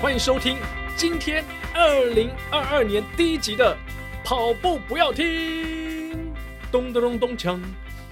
欢迎收听今天二零二二年第一集的跑步不要停，咚咚咚咚锵。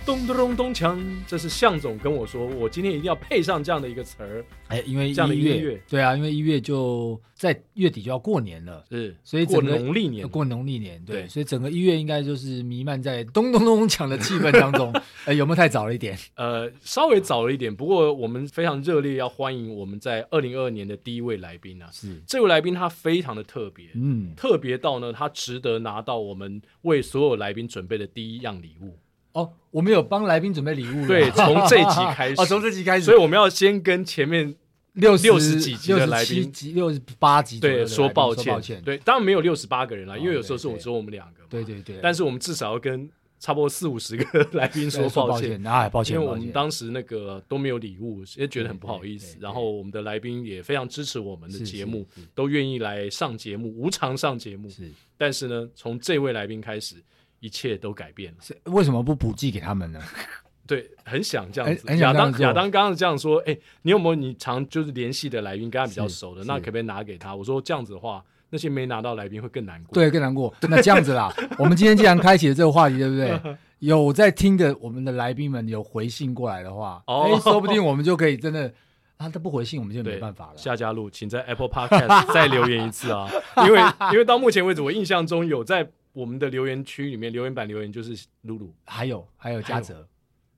咚咚咚咚锵！这是向总跟我说，我今天一定要配上这样的一个词儿。哎，因为这样的一月，对啊，因为一月就在月底就要过年了，是，所以过农历年，过农历年，对，所以整个一月应该就是弥漫在咚咚咚锵的气氛当中。哎，有没有太早了一点？呃，稍微早了一点。不过我们非常热烈要欢迎我们在二零二二年的第一位来宾啊！是这位来宾，他非常的特别，嗯，特别到呢，他值得拿到我们为所有来宾准备的第一样礼物。哦，我们有帮来宾准备礼物。对，从这集开始，哦，从这集开始，所以我们要先跟前面六六十几集的来宾，六十八集对说抱歉，抱歉。对，当然没有六十八个人了，因为有时候是我只有我们两个。对对对。但是我们至少要跟差不多四五十个 来宾说抱歉，哎，抱歉，因为我们当时那个都没有礼物，也觉得很不好意思。然后我们的来宾也非常支持我们的节目，都愿意来上节目，无偿上节目。是，但是呢，从这位来宾开始。一切都改变了，是为什么不补寄给他们呢？对，很想这样子。亚当亚当刚刚这样说，哎、欸，你有没有你常就是联系的来宾，跟他比较熟的，那可不可以拿给他？我说这样子的话，那些没拿到来宾会更难过。对，更难过。那这样子啦，我们今天既然开启了这个话题，对不对？有在听的我们的来宾们有回信过来的话，哎、说不定我们就可以真的，啊，他不回信，我们就没办法了。夏嘉璐，请在 Apple Podcast 再留言一次啊，因为因为到目前为止，我印象中有在。我们的留言区里面，留言板留言就是露露，还有还有嘉泽，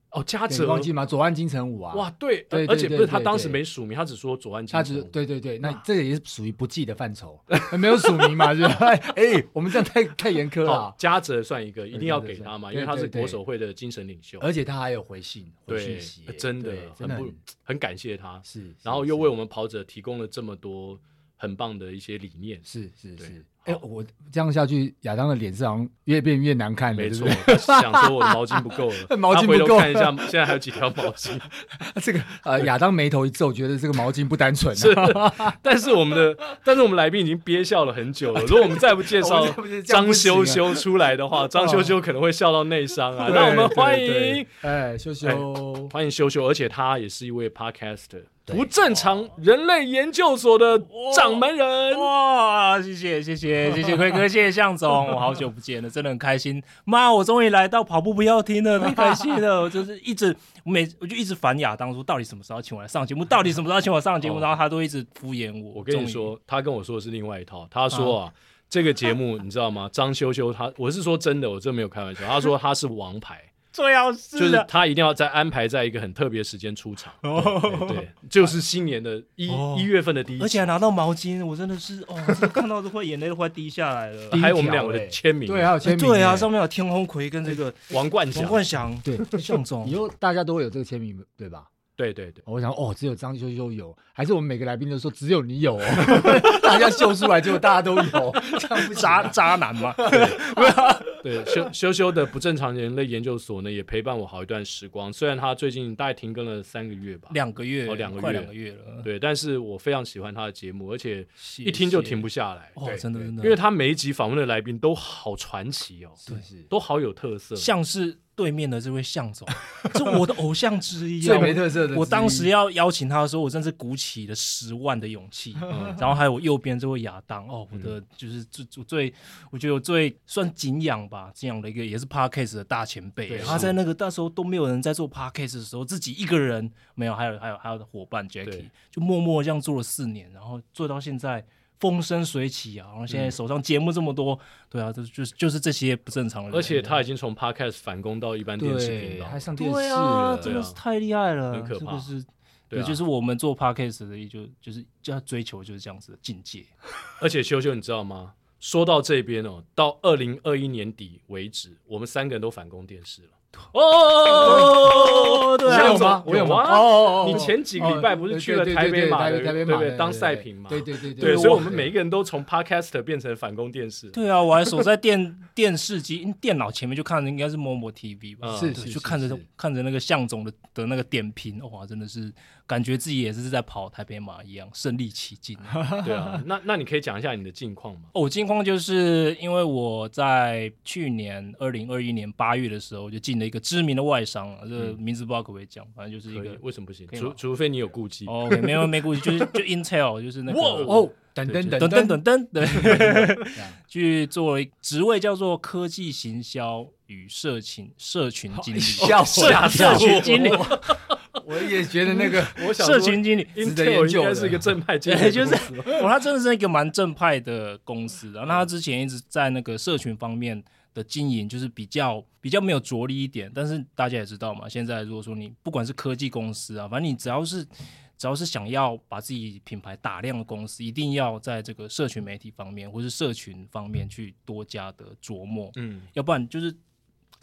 哦，嘉泽？忘记吗？左岸金城武啊，哇，对，而且不是他当时没署名，他只说左岸金城武，他只对对对，那这个也是属于不记的范畴，没有署名嘛，是吧？哎，我们这样太太严苛了。嘉泽算一个，一定要给他嘛，因为他是国手会的精神领袖，而且他还有回信，回信息，真的很不很感谢他，是，然后又为我们跑者提供了这么多很棒的一些理念，是是是。哎，我这样下去，亚当的脸色好像越变越难看了。没错，想说我的毛巾不够了，毛巾不够。看一下，现在还有几条毛巾。这个呃，亚当眉头一皱，觉得这个毛巾不单纯。是，但是我们的，但是我们来宾已经憋笑了很久了。如果我们再不介绍张修修出来的话，张修修可能会笑到内伤啊。那我们欢迎，哎，修修，欢迎修修，而且他也是一位 podcaster。不正常人类研究所的掌门人哇！谢谢谢谢 谢谢辉哥，谢谢向总，我好久不见了，真的很开心。妈，我终于来到跑步不要停了，太开心了！我就是一直每我就一直烦亚当初，到底什么时候请我来上节目？到底什么时候请我上节目？然后他都一直敷衍我。我跟你说，他跟我说的是另外一套。他说啊，这个节目你知道吗？张修修他，我是说真的，我真没有开玩笑。他说他是王牌。最好是就是他一定要再安排在一个很特别时间出场，哦。对，就是新年的一一月份的第一，而且还拿到毛巾，我真的是哦，看到都快眼泪都快滴下来了。还有我们两个的签名，对，还有签名，对啊，上面有天空葵跟这个王冠祥，王冠祥，对，向总，以后大家都会有这个签名，对吧？对对对，我想哦，只有张修修有，还是我们每个来宾都说只有你有哦，大家秀出来结果大家都有，这样不渣渣男吗？对，修修修的不正常人类研究所呢，也陪伴我好一段时光。虽然他最近大概停更了三个月吧，两个月，哦，两个月，快两个月了。对，但是我非常喜欢他的节目，而且一听就停不下来。哦，真的真的，因为他每一集访问的来宾都好传奇哦，对，是都好有特色，像是。对面的这位向总 是我的偶像之一，最没特色的。我当时要邀请他的时候，我真是鼓起了十万的勇气。然后还有我右边这位亚当，哦，我的就是最最，我觉得我最算敬仰吧，敬仰的一个也是 Parkcase 的大前辈。他在那个那时候都没有人在做 Parkcase 的时候，自己一个人没有，还有还有还有的伙伴 Jackie，就默默这样做了四年，然后做到现在。风生水起啊！然后现在手上节目这么多，对啊，就就是就是这些不正常的人。而且他已经从 Podcast 反攻到一般电视频道，还上电视了，真的是太厉害了，很可怕。是，对，就是我们做 Podcast 的，就就是就要追求就是这样子的境界。而且修修，你知道吗？说到这边哦，到二零二一年底为止，我们三个人都反攻电视了。哦，对，我有吗？我有吗？哦，你前几个礼拜不是去了台北马，对不对？当赛评嘛，对对对对，所以我们每一个人都从 Podcast 变成反攻电视。对啊，我还守在电电视机、电脑前面，就看着应该是 Momo TV 吧，是是，就看着看着那个向总的的那个点评，哇，真的是感觉自己也是在跑台北马一样，身临其境。对啊，那那你可以讲一下你的近况吗？哦，近况就是因为我在去年二零二一年八月的时候就进。的一个知名的外商啊，这个名字不知道可不可以讲，反正就是一个为什么不行？除除非你有顾忌。哦，没 有没顾忌，就是就 Intel 就是那个哦，等等等等等等，等，去做职位叫做科技行销与社群社群经理，吓 社群经理。我也觉得那个，我想社群经理，Intel 应该是一个正派经理，就是，哦，他真的是一个蛮正派的公司。然后他之前一直在那个社群方面的经营，就是比较比较没有着力一点。但是大家也知道嘛，现在如果说你不管是科技公司啊，反正你只要是只要是想要把自己品牌打亮的公司，一定要在这个社群媒体方面或是社群方面去多加的琢磨。嗯，要不然就是。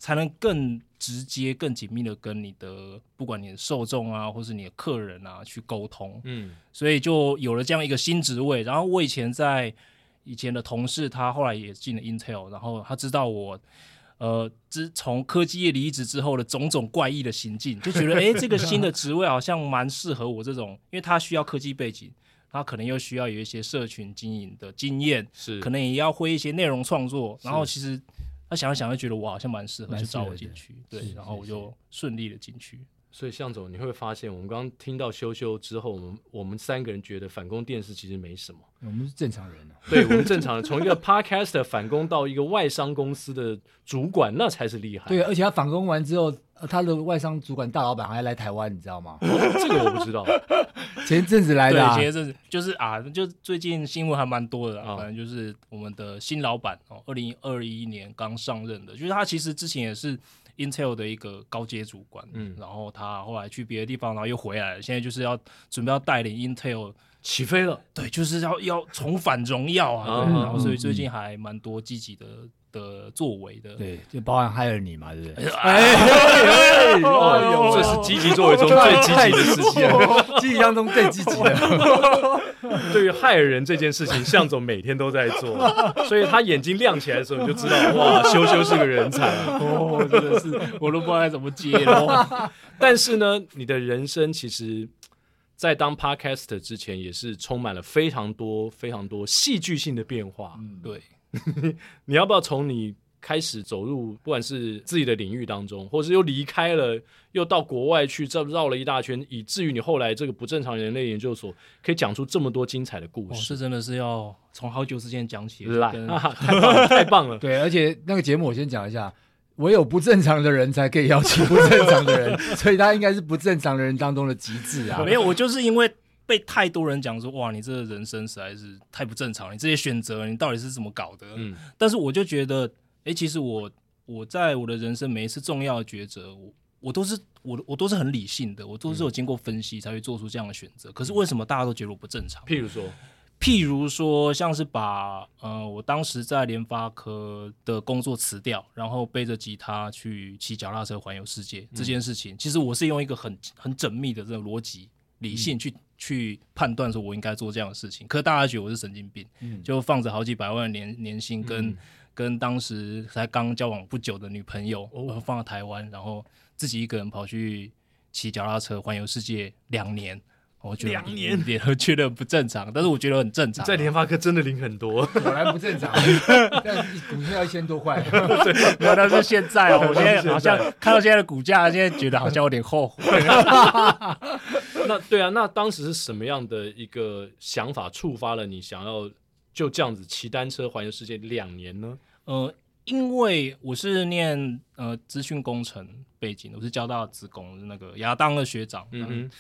才能更直接、更紧密的跟你的不管你的受众啊，或是你的客人啊去沟通。嗯，所以就有了这样一个新职位。然后我以前在以前的同事，他后来也进了 Intel，然后他知道我呃之从科技业离职之后的种种怪异的行径，就觉得哎，这个新的职位好像蛮适合我这种，因为他需要科技背景，他可能又需要有一些社群经营的经验，是可能也要会一些内容创作，然后其实。他想一想，就觉得我好像蛮适合，就招我进去。对，然后我就顺利的进去。所以向总，你会发现，我们刚刚听到修修之后，我们我们三个人觉得反攻电视其实没什么。我们是正常人啊。对，我们正常人，从一个 Podcast 反攻到一个外商公司的主管，那才是厉害。对，而且他反攻完之后，他的外商主管大老板还来台湾，你知道吗？这个我不知道。前一阵子来的，啊，前一阵子就是啊，就最近新闻还蛮多的，啊，反正就是我们的新老板哦，二零二一年刚上任的，就是他其实之前也是 Intel 的一个高阶主管，嗯，然后他后来去别的地方，然后又回来了，现在就是要准备要带领 Intel 起飞了，对，就是要要重返荣耀啊，对，然后所以最近还蛮多积极的。的作为的，对，就包含害了你嘛，对不对？哎，这是积极作为中最积极的事情，积极当中最积极的。对于害人这件事情，向总每天都在做，所以他眼睛亮起来的时候，你就知道，哇，修修是个人才 哦，真的是，我都不知道该怎么接了。但是呢，你的人生其实，在当 Podcast 之前，也是充满了非常多、非常多戏剧性的变化。嗯，对。你要不要从你开始走入，不管是自己的领域当中，或是又离开了，又到国外去绕绕了一大圈，以至于你后来这个不正常人类研究所可以讲出这么多精彩的故事？是真的是要从好久之前讲起来，太棒了，太棒了。对，而且那个节目我先讲一下，唯有不正常的人才可以邀请不正常的人，所以他应该是不正常的人当中的极致啊。没有，我就是因为。被太多人讲说，哇，你这个人生实在是太不正常，你这些选择，你到底是怎么搞的？嗯，但是我就觉得，哎、欸，其实我我在我的人生每一次重要的抉择，我我都是我我都是很理性的，我都是有经过分析才会做出这样的选择。可是为什么大家都觉得我不正常？譬如说，譬如说，像是把呃，我当时在联发科的工作辞掉，然后背着吉他去骑脚踏车环游世界、嗯、这件事情，其实我是用一个很很缜密的这个逻辑理性去。嗯去判断说，我应该做这样的事情，可是大家觉得我是神经病，嗯、就放着好几百万年年薪跟，跟、嗯、跟当时才刚交往不久的女朋友，哦、放到台湾，然后自己一个人跑去骑脚踏车环游世界两年，我觉得两年 我觉得不正常，但是我觉得很正常、啊。在联发科真的领很多，果然不正常，但是股票要一千多块，没有，但是现在哦，我现在好像看到现在的股价，现在觉得好像有点后悔。那对啊，那当时是什么样的一个想法触发了你想要就这样子骑单车环游世界两年呢？呃，因为我是念呃资讯工程背景，我是交大资工，那个亚当的学长，嗯哼，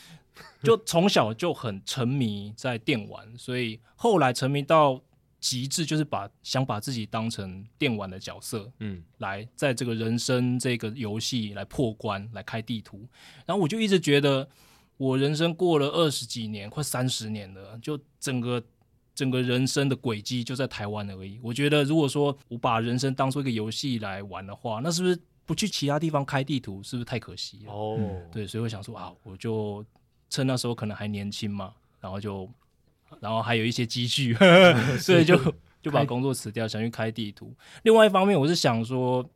就从小就很沉迷在电玩，所以后来沉迷到极致，就是把想把自己当成电玩的角色，嗯，来在这个人生这个游戏来破关，来开地图，然后我就一直觉得。我人生过了二十几年，快三十年了，就整个整个人生的轨迹就在台湾而已。我觉得，如果说我把人生当做一个游戏来玩的话，那是不是不去其他地方开地图，是不是太可惜了？哦、嗯，对，所以我想说啊，我就趁那时候可能还年轻嘛，然后就，然后还有一些积蓄，所以就就把工作辞掉，想去开地图。另外一方面，我是想说。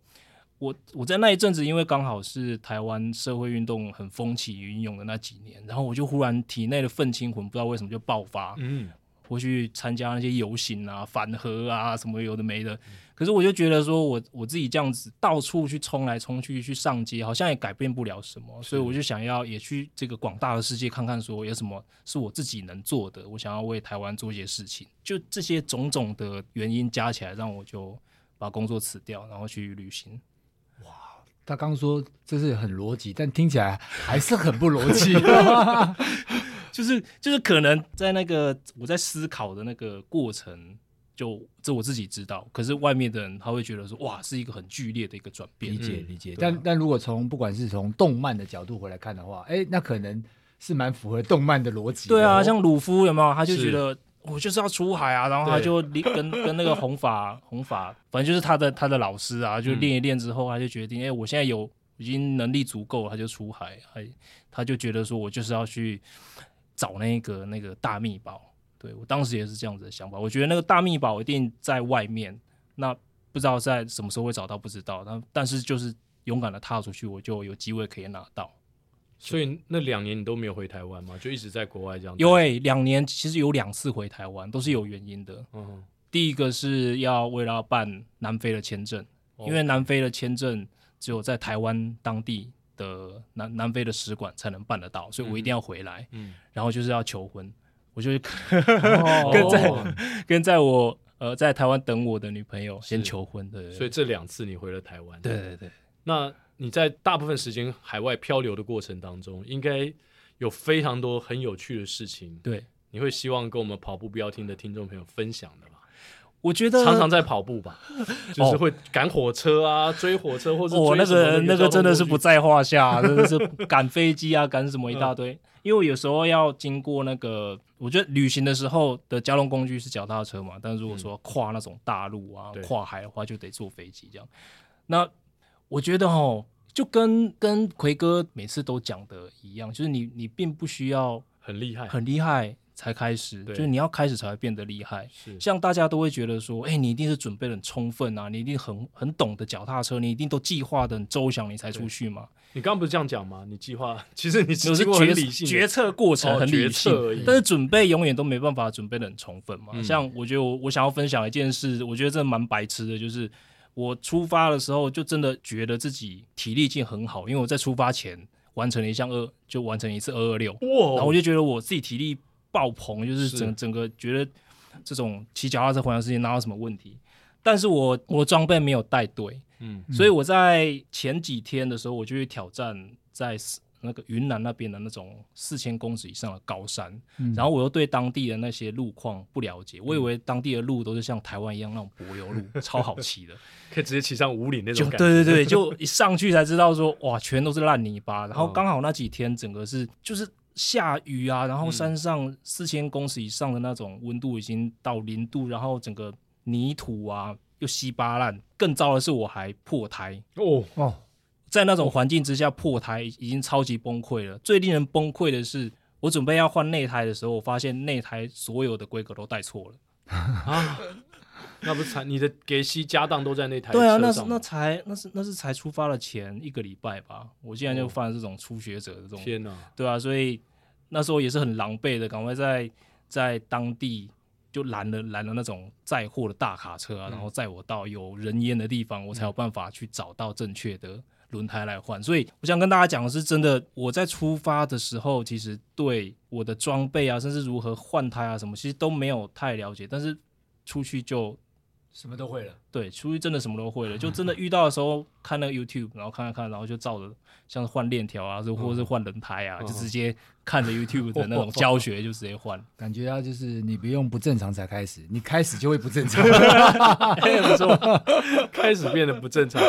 我我在那一阵子，因为刚好是台湾社会运动很风起云涌的那几年，然后我就忽然体内的愤青魂不知道为什么就爆发，嗯，或去参加那些游行啊、反核啊什么有的没的。可是我就觉得说我，我我自己这样子到处去冲来冲去，去上街，好像也改变不了什么。所以我就想要也去这个广大的世界看看，说有什么是我自己能做的。我想要为台湾做一些事情。就这些种种的原因加起来，让我就把工作辞掉，然后去旅行。哇，他刚说这是很逻辑，但听起来还是很不逻辑。就是就是可能在那个我在思考的那个过程。就这我自己知道，可是外面的人他会觉得说，哇，是一个很剧烈的一个转变。理解理解，但但如果从不管是从动漫的角度回来看的话，哎，那可能是蛮符合动漫的逻辑。对啊，像鲁夫有没有？他就觉得我就是要出海啊，然后他就跟跟那个红发红发，反正就是他的他的老师啊，就练一练之后，他就决定，哎，我现在有已经能力足够，他就出海，还他就觉得说我就是要去找那个那个大秘宝。对，我当时也是这样子的想法，我觉得那个大秘宝一定在外面，那不知道在什么时候会找到，不知道。但但是就是勇敢的踏出去，我就有机会可以拿到。所以那两年你都没有回台湾吗？就一直在国外这样子？因为两年其实有两次回台湾，都是有原因的。嗯，第一个是要为了要办南非的签证，哦，因为南非的签证只有在台湾当地的南南非的使馆才能办得到，所以我一定要回来。嗯，然后就是要求婚。我就 跟在、哦、跟在我呃在台湾等我的女朋友先求婚，对，所以这两次你回了台湾，对对对。那你在大部分时间海外漂流的过程当中，应该有非常多很有趣的事情，对，你会希望跟我们跑步不要停的听众朋友分享的吧？我觉得常常在跑步吧，就是会赶火车啊，哦、追火车或者哦，那个那个真的是不在话下，真的是 赶飞机啊，赶什么一大堆。嗯因为我有时候要经过那个，我觉得旅行的时候的交通工具是脚踏车嘛，但是如果说跨那种大陆啊、嗯、跨海的话，就得坐飞机这样。那我觉得哦，就跟跟奎哥每次都讲的一样，就是你你并不需要很厉害，很厉害。才开始，就是你要开始才会变得厉害。像大家都会觉得说，哎、欸，你一定是准备得很充分啊，你一定很很懂得脚踏车，你一定都计划的很周详，你才出去嘛。你刚刚不是这样讲吗？你计划，其实你只是决决策过程很理性，哦、但是准备永远都没办法准备的很充分嘛。嗯、像我觉得我我想要分享一件事，我觉得这蛮白痴的，就是我出发的时候就真的觉得自己体力已经很好，因为我在出发前完成了一项二，就完成一次二二六，然后我就觉得我自己体力。爆棚，就是整是整个觉得这种骑脚踏车环游世界哪有什么问题？但是我我装备没有带对，嗯，所以我在前几天的时候，我就去挑战在那个云南那边的那种四千公尺以上的高山，嗯、然后我又对当地的那些路况不了解，我以为当地的路都是像台湾一样那种柏油路，超好骑的，可以直接骑上五岭那种感觉。对对对，就一上去才知道说哇，全都是烂泥巴。然后刚好那几天整个是就是。下雨啊，然后山上四千公尺以上的那种温度已经到零度，然后整个泥土啊又稀巴烂，更糟的是我还破胎哦哦，在那种环境之下破胎已经超级崩溃了。最令人崩溃的是，我准备要换内胎的时候，我发现内胎所有的规格都带错了啊！那不是才你的给息家当都在那台？对啊，那是那才那是那是才出发的前一个礼拜吧，我竟然就犯了这种初学者的这种，天哪！对啊，所以那时候也是很狼狈的，赶快在在当地就拦了拦了那种载货的大卡车啊，然后载我到有人烟的地方，我才有办法去找到正确的轮胎来换。所以我想跟大家讲的是，真的我在出发的时候，其实对我的装备啊，甚至如何换胎啊什么，其实都没有太了解，但是出去就。什么都会了，对，出去真的什么都会了，就真的遇到的时候看那个 YouTube，然后看看看，然后就照着，像是换链条啊，或者是换轮胎啊，就直接看着 YouTube 的那种教学就直接换，感觉啊，就是你不用不正常才开始，你开始就会不正常，开始变得不正常。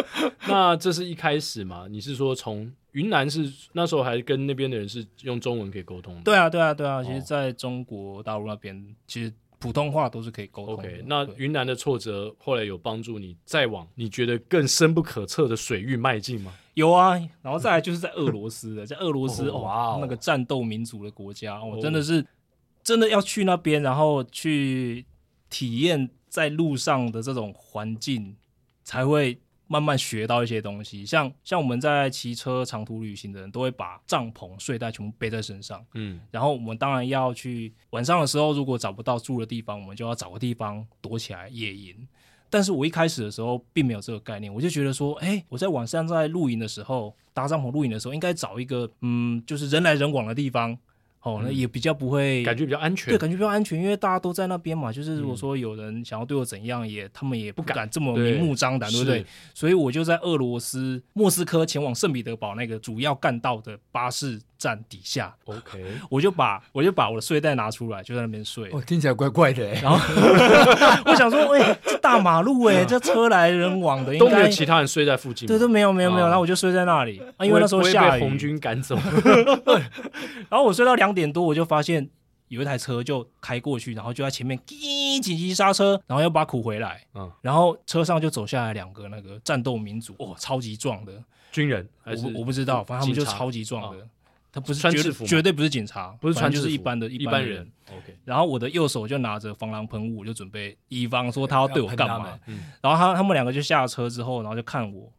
那这是一开始嘛？你是说从云南是那时候还跟那边的人是用中文可以沟通？对啊，对啊，对啊，其实在中国大陆那边其实。普通话都是可以沟通。OK，那云南的挫折后来有帮助你再往你觉得更深不可测的水域迈进吗？有啊，然后再来就是在俄罗斯的，在俄罗斯哇，那个战斗民族的国家，我、哦、真的是真的要去那边，然后去体验在路上的这种环境，才会慢慢学到一些东西。像像我们在骑车长途旅行的人，都会把帐篷、睡袋全部背在身上。嗯，然后我们当然要去晚上的时候，如果找不到住的地方，我们就要找个地方躲起来野营。但是我一开始的时候并没有这个概念，我就觉得说，哎，我在晚上在露营的时候，搭帐篷露营的时候，应该找一个嗯，就是人来人往的地方。哦，那也比较不会感觉比较安全，对，感觉比较安全，因为大家都在那边嘛。就是如果说有人想要对我怎样，也他们也不敢这么明目张胆，对不对？所以我就在俄罗斯莫斯科前往圣彼得堡那个主要干道的巴士站底下，OK，我就把我就把我的睡袋拿出来，就在那边睡。哦，听起来怪怪的。然后 我想说，哎，这大马路哎，这车来人往的，都没有其他人睡在附近。对，都没有没有没有。然后我就睡在那里，啊，因为那时候下雨，红军赶走。然后我睡到两点多，我就发现有一台车就开过去，然后就在前面紧急刹车，然后要把苦回来。嗯，然后车上就走下来两个那个战斗民族，哇，超级壮的军人，我我不知道，反正他们就超级壮的。他不是穿制服，绝对不是警察，不是穿就是一般的一般人。OK，然后我的右手就拿着防狼喷雾，就准备以防说他要对我干嘛。然后他他们两个就下车之后，然后就看我，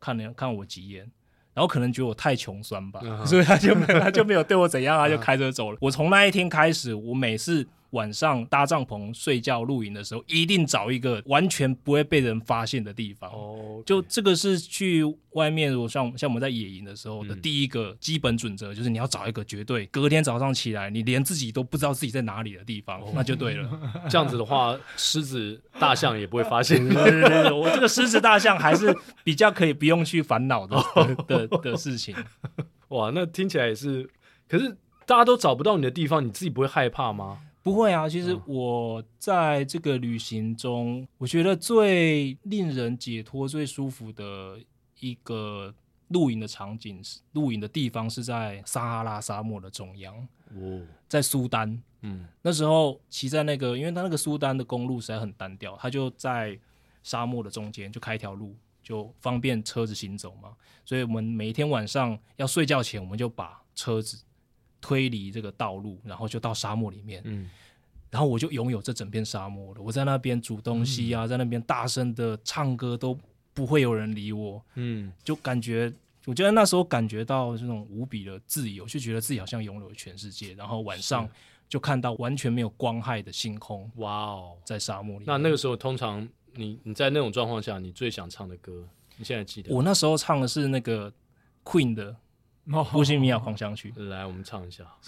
看了看我几眼，然后可能觉得我太穷酸吧，所以他就没他就没有对我怎样，他就开车走了。我从那一天开始，我每次。晚上搭帐篷睡觉露营的时候，一定找一个完全不会被人发现的地方。哦，就这个是去外面，如果像像我们在野营的时候的第一个基本准则，就是你要找一个绝对隔天早上起来你连自己都不知道自己在哪里的地方，那就对了。这样子的话，狮子、大象也不会发现。对对对，我这个狮子、大象还是比较可以不用去烦恼的 的的的事情。哇，那听起来也是。可是大家都找不到你的地方，你自己不会害怕吗？不会啊，其实我在这个旅行中，我觉得最令人解脱、最舒服的一个露营的场景，露营的地方是在撒哈拉沙漠的中央，哦，在苏丹。嗯，那时候骑在那个，因为它那个苏丹的公路实在很单调，它就在沙漠的中间，就开一条路，就方便车子行走嘛。所以我们每一天晚上要睡觉前，我们就把车子。推离这个道路，然后就到沙漠里面。嗯，然后我就拥有这整片沙漠了。我在那边煮东西啊，嗯、在那边大声的唱歌，都不会有人理我。嗯，就感觉，我觉得那时候感觉到这种无比的自由，就觉得自己好像拥有了全世界。然后晚上就看到完全没有光害的星空。哇哦，在沙漠里。那那个时候，通常你你在那种状况下，你最想唱的歌，你现在记得？我那时候唱的是那个 Queen 的。《波西米亚狂想曲》，来，我们唱一下。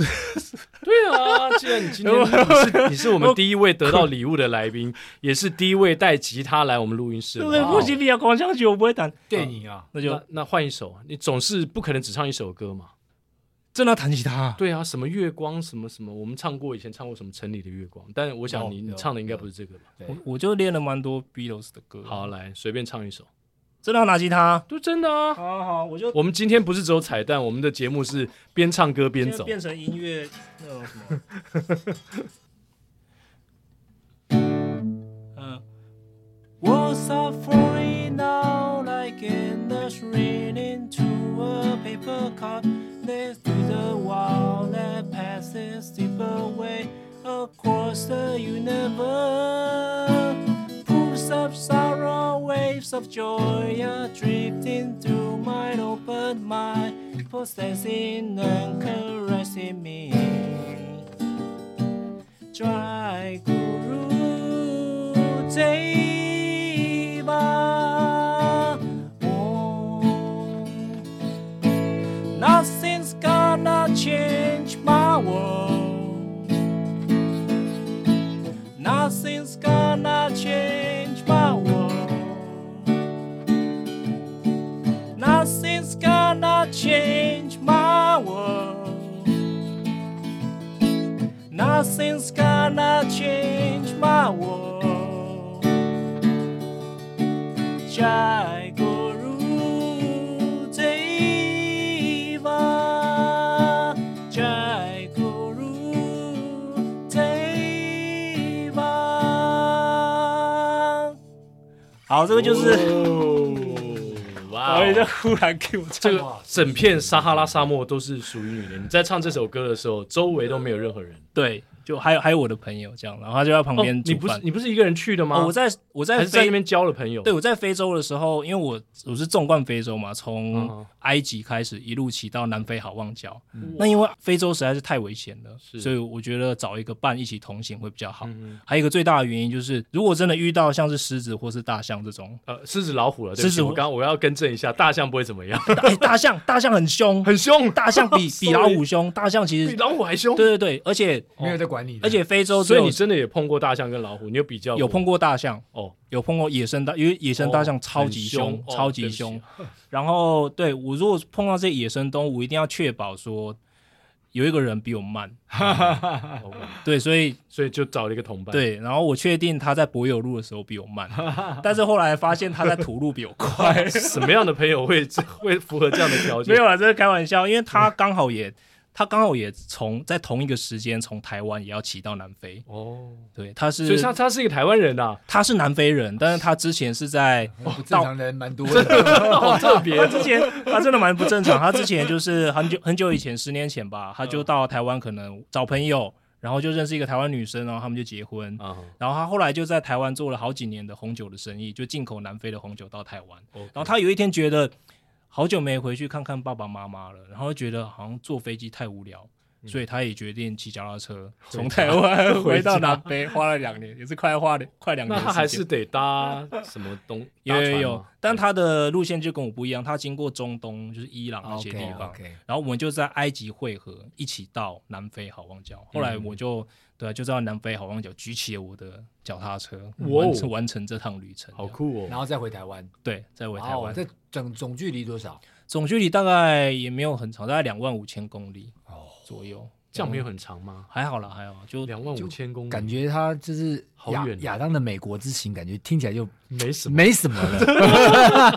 对啊，既然你今天 你是你是我们第一位得到礼物的来宾，也是第一位带吉他来我们录音室。对，《波西米亚狂想曲》我不会弹电影啊，那就那换一首。你总是不可能只唱一首歌嘛？真的要弹吉他？对啊，什么月光，什么什么，我们唱过，以前唱过什么《城里的月光》，但我想你你唱的应该不是这个吧？我我就练了蛮多 Beatles 的歌。好，来随便唱一首。真的要拿吉他？就真的啊！好好，我就我们今天不是只有彩蛋，我们的节目是边唱歌边走，变成音乐那种什么。嗯。Of sorrow, waves of joy are drifting through my open mind, possessing and caressing me. Jai Guru Deva Om. Nothing's gonna change my world. Nothing's gonna change my. Nothing's gonna change my world. Nothing's gonna change my world. Jai 好，这个就是。所以就忽然给我唱，这个整片撒哈拉沙漠都是属于你的。你在唱这首歌的时候，周围都没有任何人。对，就还有还有我的朋友这样，然后他就在旁边、哦。你不是你不是一个人去的吗？哦、我在我在在那边交了朋友。对，我在非洲的时候，因为我我是纵贯非洲嘛，从埃及开始一路骑到南非好望角。嗯、那因为非洲实在是太危险了，所以我觉得找一个伴一起同行会比较好。嗯、还有一个最大的原因就是，如果真的遇到像是狮子或是大象这种，呃，狮子老虎了，狮子我刚我要更正一下，大象不会怎么样。大象大象很凶，很凶，大象比 比老虎凶，大象其实比老虎还凶。对对对，而且没有在管你，而且非洲，所以你真的也碰过大象跟老虎，你有比较？有碰过大象哦，有碰过野生大，因为野生大象超级凶，哦、超级凶。哦、然后对我如果碰到这些野生动物，我一定要确保说有一个人比我慢。对，所以所以就找了一个同伴。对，然后我确定他在柏油路的时候比我慢，但是后来发现他在土路比我快。什么样的朋友会会符合这样的条件？没有啊，这是开玩笑，因为他刚好也。他刚好也从在同一个时间从台湾也要骑到南非。哦，对，他是，所以他他是一个台湾人呐、啊，他是南非人，但是他之前是在不正常人蛮多的，好特别。他之前他真的蛮不正常，他之前就是很久很久以前，十年前吧，他就到台湾可能找朋友，然后就认识一个台湾女生，然后他们就结婚，然后他后来就在台湾做了好几年的红酒的生意，就进口南非的红酒到台湾，然后他有一天觉得。好久没回去看看爸爸妈妈了，然后觉得好像坐飞机太无聊，嗯、所以他也决定骑脚踏车 从台湾回到南非，花了两年，也是快花了 快两年。那他还是得搭什么东？有有有，但他的路线就跟我不一样，他经过中东，就是伊朗那些地方，okay, okay 然后我们就在埃及汇合，一起到南非好望角。后来我就。对啊，就在南非好望角举起了我的脚踏车，完成完成这趟旅程，好酷哦！然后再回台湾，对，再回台湾。这总总距离多少？总距离大概也没有很长，大概两万五千公里哦左右。这样没有很长吗？还好啦，还好，就两万五千公里。感觉他就是好远。亚当的美国之行，感觉听起来就没什么，没什么了。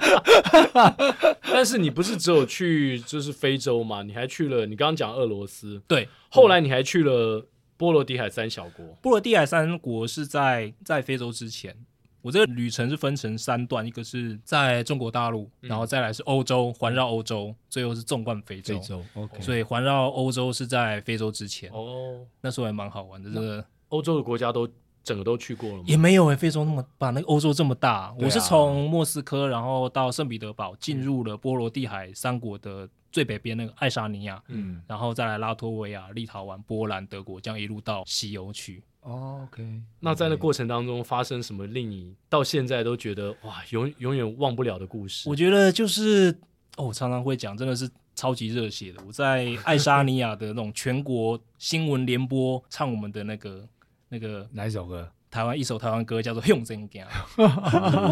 但是你不是只有去就是非洲嘛？你还去了，你刚刚讲俄罗斯，对，后来你还去了。波罗的海三小国，波罗的海三国是在在非洲之前。我这个旅程是分成三段，一个是在中国大陆，然后再来是欧洲，环绕欧洲，最后是纵贯非洲。非洲，OK。所以环绕欧洲是在非洲之前。哦，那时候还蛮好玩的。这个欧洲的国家都整个都去过了吗？也没有诶，非洲那么把那个欧洲这么大。我是从莫斯科，然后到圣彼得堡，进入了波罗的海三国的。最北边那个爱沙尼亚，嗯，然后再来拉脱维亚、立陶宛、波兰、德国，这样一路到西欧去。哦，OK。那在那过程当中发生什么令你到现在都觉得哇，永永远忘不了的故事？我觉得就是，哦，我常常会讲，真的是超级热血的。我在爱沙尼亚的那种全国新闻联播唱我们的那个那个哪一首歌？台湾一首台湾歌叫做《用真讲》。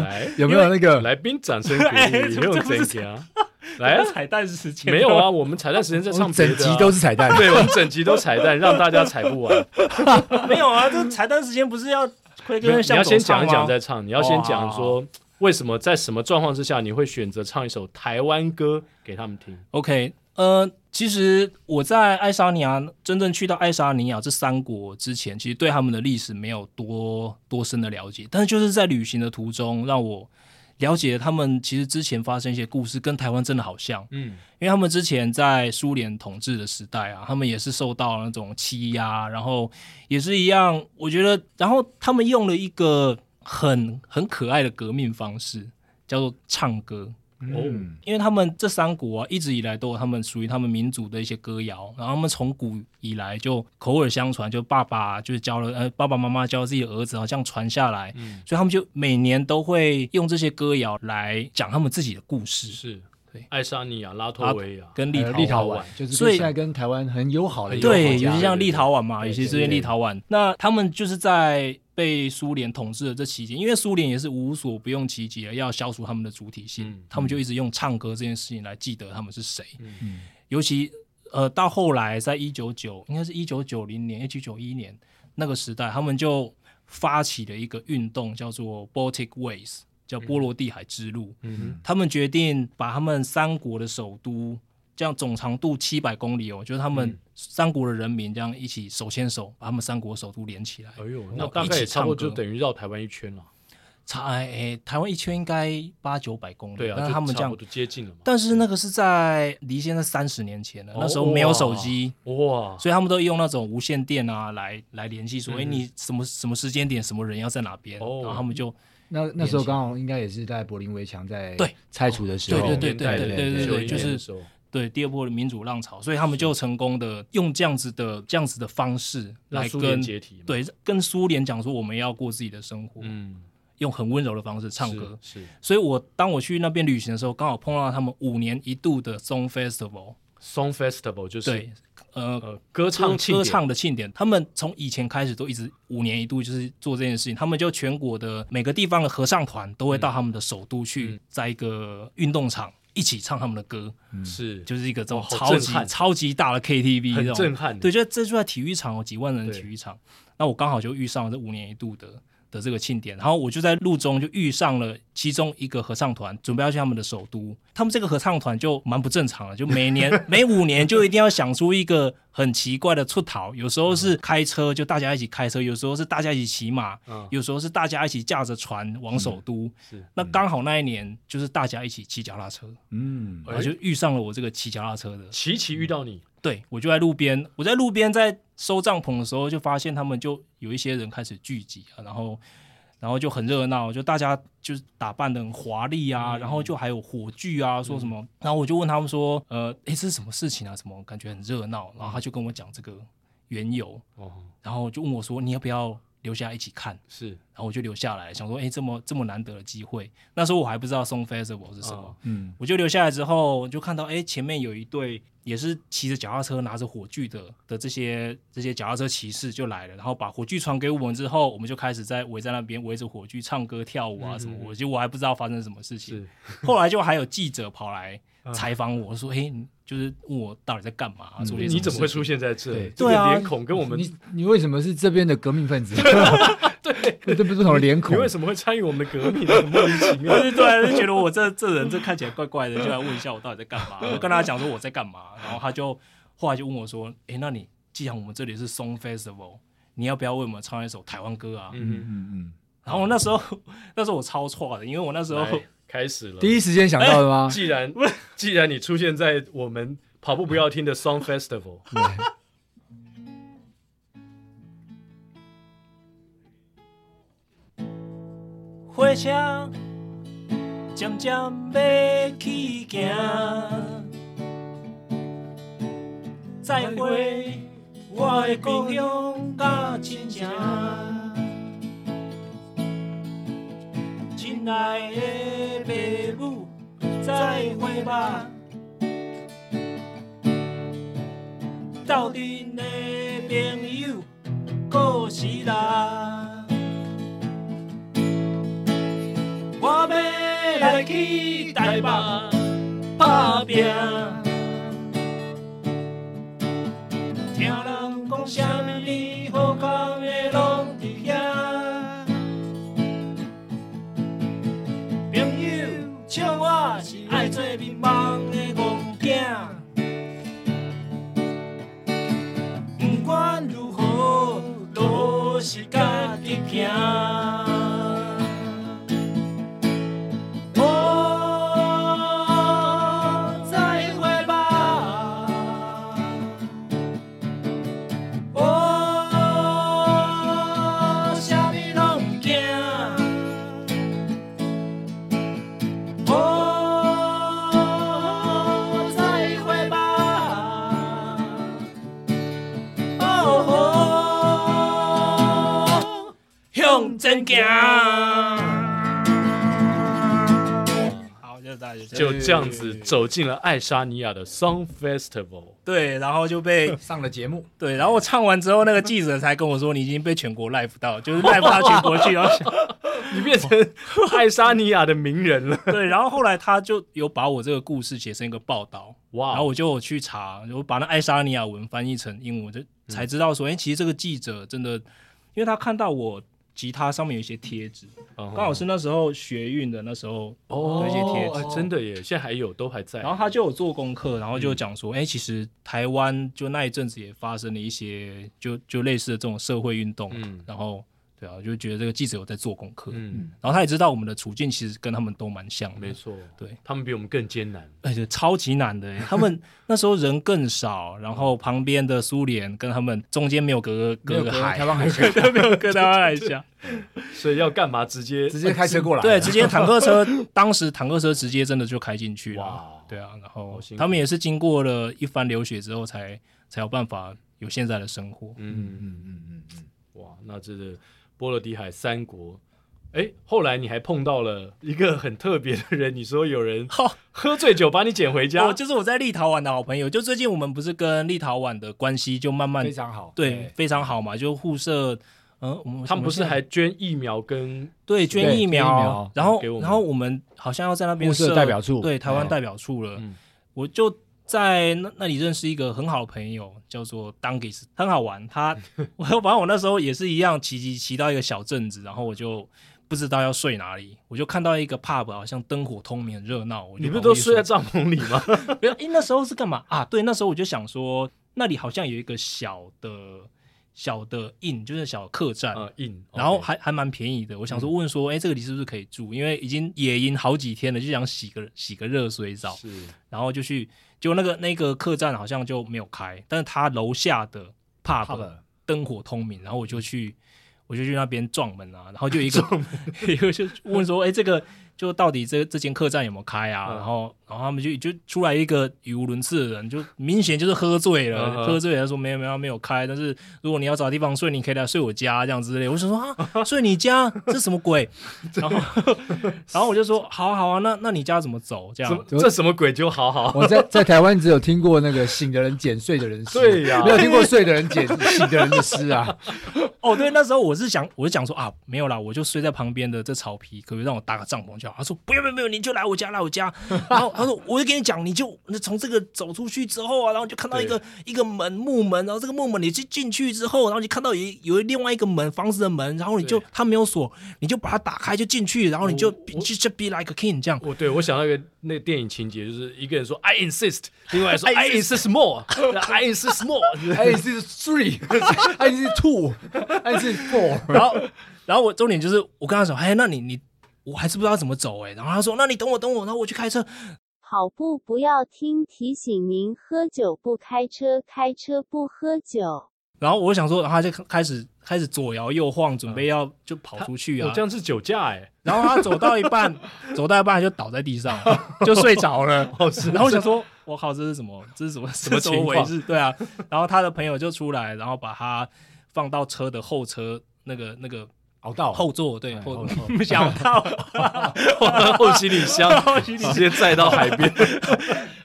来，有没有那个来宾掌声鼓励？用真讲。来彩蛋时间没有啊？我们彩蛋时间在唱别的，整集都是彩蛋，对，我们整集都彩蛋，让大家踩不完。没有啊，这彩蛋时间不是要会跟你要先讲一讲再唱，你要先讲说为什么在什么状况之下你会选择唱一首台湾歌给他们听？OK，呃，其实我在爱沙尼亚真正去到爱沙尼亚这三国之前，其实对他们的历史没有多多深的了解，但是就是在旅行的途中让我。了解他们其实之前发生一些故事，跟台湾真的好像，嗯，因为他们之前在苏联统治的时代啊，他们也是受到那种欺压，然后也是一样，我觉得，然后他们用了一个很很可爱的革命方式，叫做唱歌。哦，因为他们这三国啊，一直以来都有他们属于他们民族的一些歌谣，然后他们从古以来就口耳相传，就爸爸就是教了，呃，爸爸妈妈教自己的儿子，好像传下来，嗯，所以他们就每年都会用这些歌谣来讲他们自己的故事，是。爱沙尼亚、拉脱维亚跟立立陶宛，就是现在跟台湾很友好的一个。对，尤其像立陶宛嘛，尤其这边立陶宛，那他们就是在被苏联统治的这期间，因为苏联也是无所不用其极的要消除他们的主体性，他们就一直用唱歌这件事情来记得他们是谁。嗯，尤其呃到后来，在一九九应该是一九九零年、一九九一年那个时代，他们就发起了一个运动，叫做 Baltic Ways。叫波罗的海之路，嗯哼，他们决定把他们三国的首都，这样总长度七百公里哦，就是他们三国的人民这样一起手牵手，把他们三国首都连起来。哎呦，那大概也差不多就等于绕台湾一圈了。差哎，台湾一圈应该八九百公里，对啊，但是他们这样接近了嘛。但是那个是在离现在三十年前了，那时候没有手机。哇，所以他们都用那种无线电啊来来联系，说哎你什么什么时间点什么人要在哪边，然后他们就那那时候刚好应该也是在柏林围墙在对。拆除的时候，对对对对对对对，就是对第二波的民主浪潮，所以他们就成功的用这样子的这样子的方式来跟对跟苏联讲说我们要过自己的生活，嗯。用很温柔的方式唱歌，是，是所以我当我去那边旅行的时候，刚好碰到他们五年一度的 Song Festival。Song Festival 就是对，呃，呃歌唱歌唱的庆典。他们从以前开始都一直五年一度就是做这件事情。他们就全国的每个地方的合唱团都会到他们的首都去，在一个运动场一起唱他们的歌，是、嗯、就是一个这种超级、哦、超级大的 KTV，很震撼。对，就这就在体育场哦，几万人的体育场。那我刚好就遇上了这五年一度的。的这个庆典，然后我就在路中就遇上了其中一个合唱团，准备要去他们的首都。他们这个合唱团就蛮不正常的，就每年 每五年就一定要想出一个很奇怪的出逃。有时候是开车，就大家一起开车；有时候是大家一起骑马；有时候是大家一起驾着船往首都。是，那刚好那一年就是大家一起骑脚踏车，嗯，然后就遇上了我这个骑脚踏车的，骑骑遇到你。对，我就在路边，我在路边在收帐篷的时候，就发现他们就有一些人开始聚集啊，然后，然后就很热闹，就大家就是打扮的很华丽啊，嗯、然后就还有火炬啊，说什么，嗯、然后我就问他们说，呃，诶，这是什么事情啊？什么感觉很热闹？然后他就跟我讲这个缘由，哦、然后就问我说，你要不要留下来一起看？是，然后我就留下来，想说，诶，这么这么难得的机会，那时候我还不知道 Song Festival 是什么，哦、嗯，我就留下来之后，就看到，诶，前面有一对。也是骑着脚踏车、拿着火炬的的这些这些脚踏车骑士就来了，然后把火炬传给我们之后，我们就开始在围在那边围着火炬唱歌跳舞啊什么。我其实我还不知道发生什么事情。是后来就还有记者跑来采访我说：“嘿，就是问我到底在干嘛？做些什么？你怎么会出现在这？对，这个脸孔跟我们，你你为什么是这边的革命分子？” 对，这不是不同的脸孔。你为什么会参与我们的革命？莫名其妙。对，就觉得我这这人这看起来怪怪的，就来问一下我到底在干嘛。我跟他讲说我在干嘛，然后他就后来就问我说：“哎，那你既然我们这里是 Song Festival，你要不要为我们唱一首台湾歌啊？”嗯嗯嗯。然后那时候那时候我超错的，因为我那时候开始了，第一时间想到的吗？既然既然你出现在我们跑步不要听的 Song Festival。火车渐渐要起行，再会我的故乡甲亲情，亲爱的父母，再会吧，斗阵的朋友，故事啦。我要来去台北打拼，家好，谢谢大家。就这样子走进了爱沙尼亚的 Song Festival，对，然后就被上了节目，对，然后我唱完之后，那个记者才跟我说，你已经被全国 live 到，就是 live 到全国去，然后 你变成爱沙尼亚的名人了。对，然后后来他就有把我这个故事写成一个报道，哇，然后我就有去查，我把那爱沙尼亚文翻译成英文，就才知道说，哎、嗯，其实这个记者真的，因为他看到我。吉他上面有一些贴纸，刚好是那时候学运的那时候哦，一些贴纸，真的耶，现在还有，都还在。然后他就有做功课，然后就讲说，哎，其实台湾就那一阵子也发生了一些，就就类似的这种社会运动，然后对啊，就觉得这个记者有在做功课，嗯，然后他也知道我们的处境其实跟他们都蛮像的，没错，对。他们比我们更艰难，而且超级难的，他们 那时候人更少，然后旁边的苏联跟他们中间没有隔隔个海，台湾海峡，没有隔台湾海峡，所以要干嘛直接直接开车过来，对，直接坦克车，当时坦克车直接真的就开进去了，哇，对啊，然后他们也是经过了一番流血之后才才有办法有现在的生活，嗯嗯嗯嗯嗯。嗯，哇，那这个波罗的海三国，哎，后来你还碰到了一个很特别的人，你说有人喝醉酒把你捡回家，哦，就是我在立陶宛的好朋友，就最近我们不是跟立陶宛的关系就慢慢非常好，对，非常好嘛，就互设，嗯，我们他们不是还捐疫苗跟对捐疫苗，然后然后我们好像要在那边设代表处，对，台湾代表处了，我就。在那那里认识一个很好的朋友，叫做 Dungis，很好玩。他 我反正我那时候也是一样，骑骑骑到一个小镇子，然后我就不知道要睡哪里，我就看到一个 pub，好像灯火通明，很热闹。你不是都睡在帐篷里吗？没有，哎，那时候是干嘛啊？对，那时候我就想说，那里好像有一个小的小的 inn，就是小客栈啊 inn，然后还还蛮便宜的。我想说问说，哎，这个里是不是可以住？因为已经野营好几天了，就想洗个洗个热水澡，是，然后就去。就那个那个客栈好像就没有开，但是他楼下的 pub 灯火通明，然后我就去，我就去那边撞门啊，然后就一个 一个就问说，哎，这个就到底这这间客栈有没有开啊？然后然后他们就就出来一个语无伦次的人，就明显就是喝醉了，喝醉了说没有没有没有开，但是如果你要找地方睡，你可以来睡我家这样之类。我就说啊，睡你家这什么鬼？然后然后我就说好啊好啊，那那你家怎么走？这样这什么鬼就好好。我在在台湾只有听过那个醒的人捡睡的人诗，对呀，没有听过睡的人捡醒的人的诗啊。哦，对，那时候我是想，我是想说啊，没有啦，我就睡在旁边的这草皮，可不可以让我搭个帐篷他说不要不要不要，你就来我家来我家。然后他说，我就跟你讲，你就那从这个走出去之后啊，然后就看到一个一个门木门，然后这个木门你进进去之后，然后你看到有有另外一个门房子的门，然后你就他没有锁，你就把它打开就进去，然后你就就就 be like a king 这样。我对我想到一个那电影情节，就是一个人说 I insist，另外说 I insist more，I insist more，I insist three，I insist two，I insist four。然后然后我重点就是我跟他说，哎，那你你我还是不知道怎么走哎。然后他说，那你等我等我，然后我去开车。跑步不要听，提醒您：喝酒不开车，开车不喝酒。然后我想说，然后他就开始开始左摇右晃，准备要就跑出去啊！我这样是酒驾哎。然后他走到一半，走到一半就倒在地上，就睡着了。然后我想说，我靠，这是什么？这是什么？什么情况？对啊。然后他的朋友就出来，然后把他放到车的后车那个那个。熬到。后座，对后 小道，后行李箱 直接载到海边，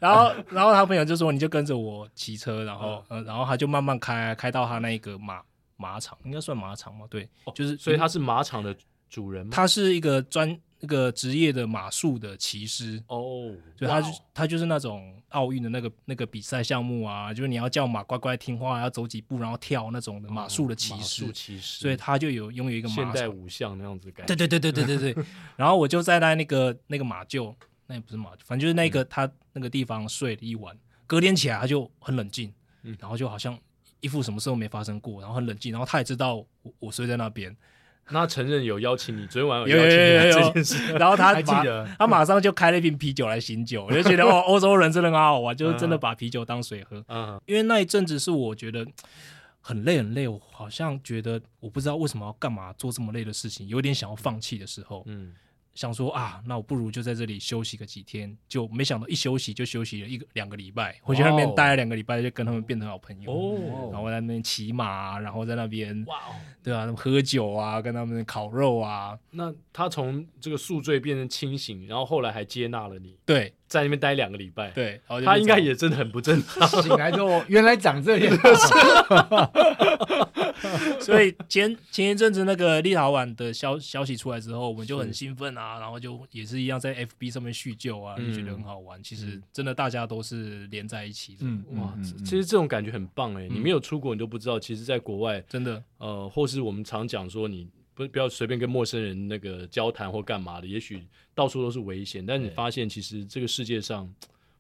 然后然后他朋友就说，你就跟着我骑车，然后嗯，然后他就慢慢开开到他那个马马场，应该算马场嘛，对，就是所以他是马场的主人吗？他是一个专。那个职业的马术的骑师哦，对，他就他就是那种奥运的那个那个比赛项目啊，就是你要叫马乖乖听话，要走几步然后跳那种的马术的骑师，骑师，所以他就有拥有一个马现代五项那样子感觉。对对对对对对对。然后我就在那那个那个马厩，那也不是马，反正就是那个他那个地方睡了一晚，隔天起来他就很冷静，然后就好像一副什么事都没发生过，然后很冷静，然后他也知道我我睡在那边。那他承认有邀请你，昨天晚上有邀请你这件事，然后他 马他马上就开了一瓶啤酒来醒酒，我就觉得 哦，欧洲人真的很好玩，就是真的把啤酒当水喝。嗯，因为那一阵子是我觉得很累很累，我好像觉得我不知道为什么要干嘛做这么累的事情，有点想要放弃的时候。嗯。想说啊，那我不如就在这里休息个几天，就没想到一休息就休息了一个两个礼拜，回去那边待了两个礼拜，就跟他们变成好朋友。哦，然后在那边骑马，然后在那边哇，对啊，喝酒啊，跟他们烤肉啊。那他从这个宿醉变成清醒，然后后来还接纳了你。对，在那边待两个礼拜。对，他应该也真的很不正常。醒来之后，原来长这样。所以前前一阵子那个立陶宛的消消息出来之后，我们就很兴奋啊，然后就也是一样在 FB 上面叙旧啊，就觉得很好玩。其实真的大家都是连在一起的，哇，其实这种感觉很棒哎。你没有出国，你都不知道，其实在国外真的呃，或是我们常讲说，你不不要随便跟陌生人那个交谈或干嘛的，也许到处都是危险，但你发现其实这个世界上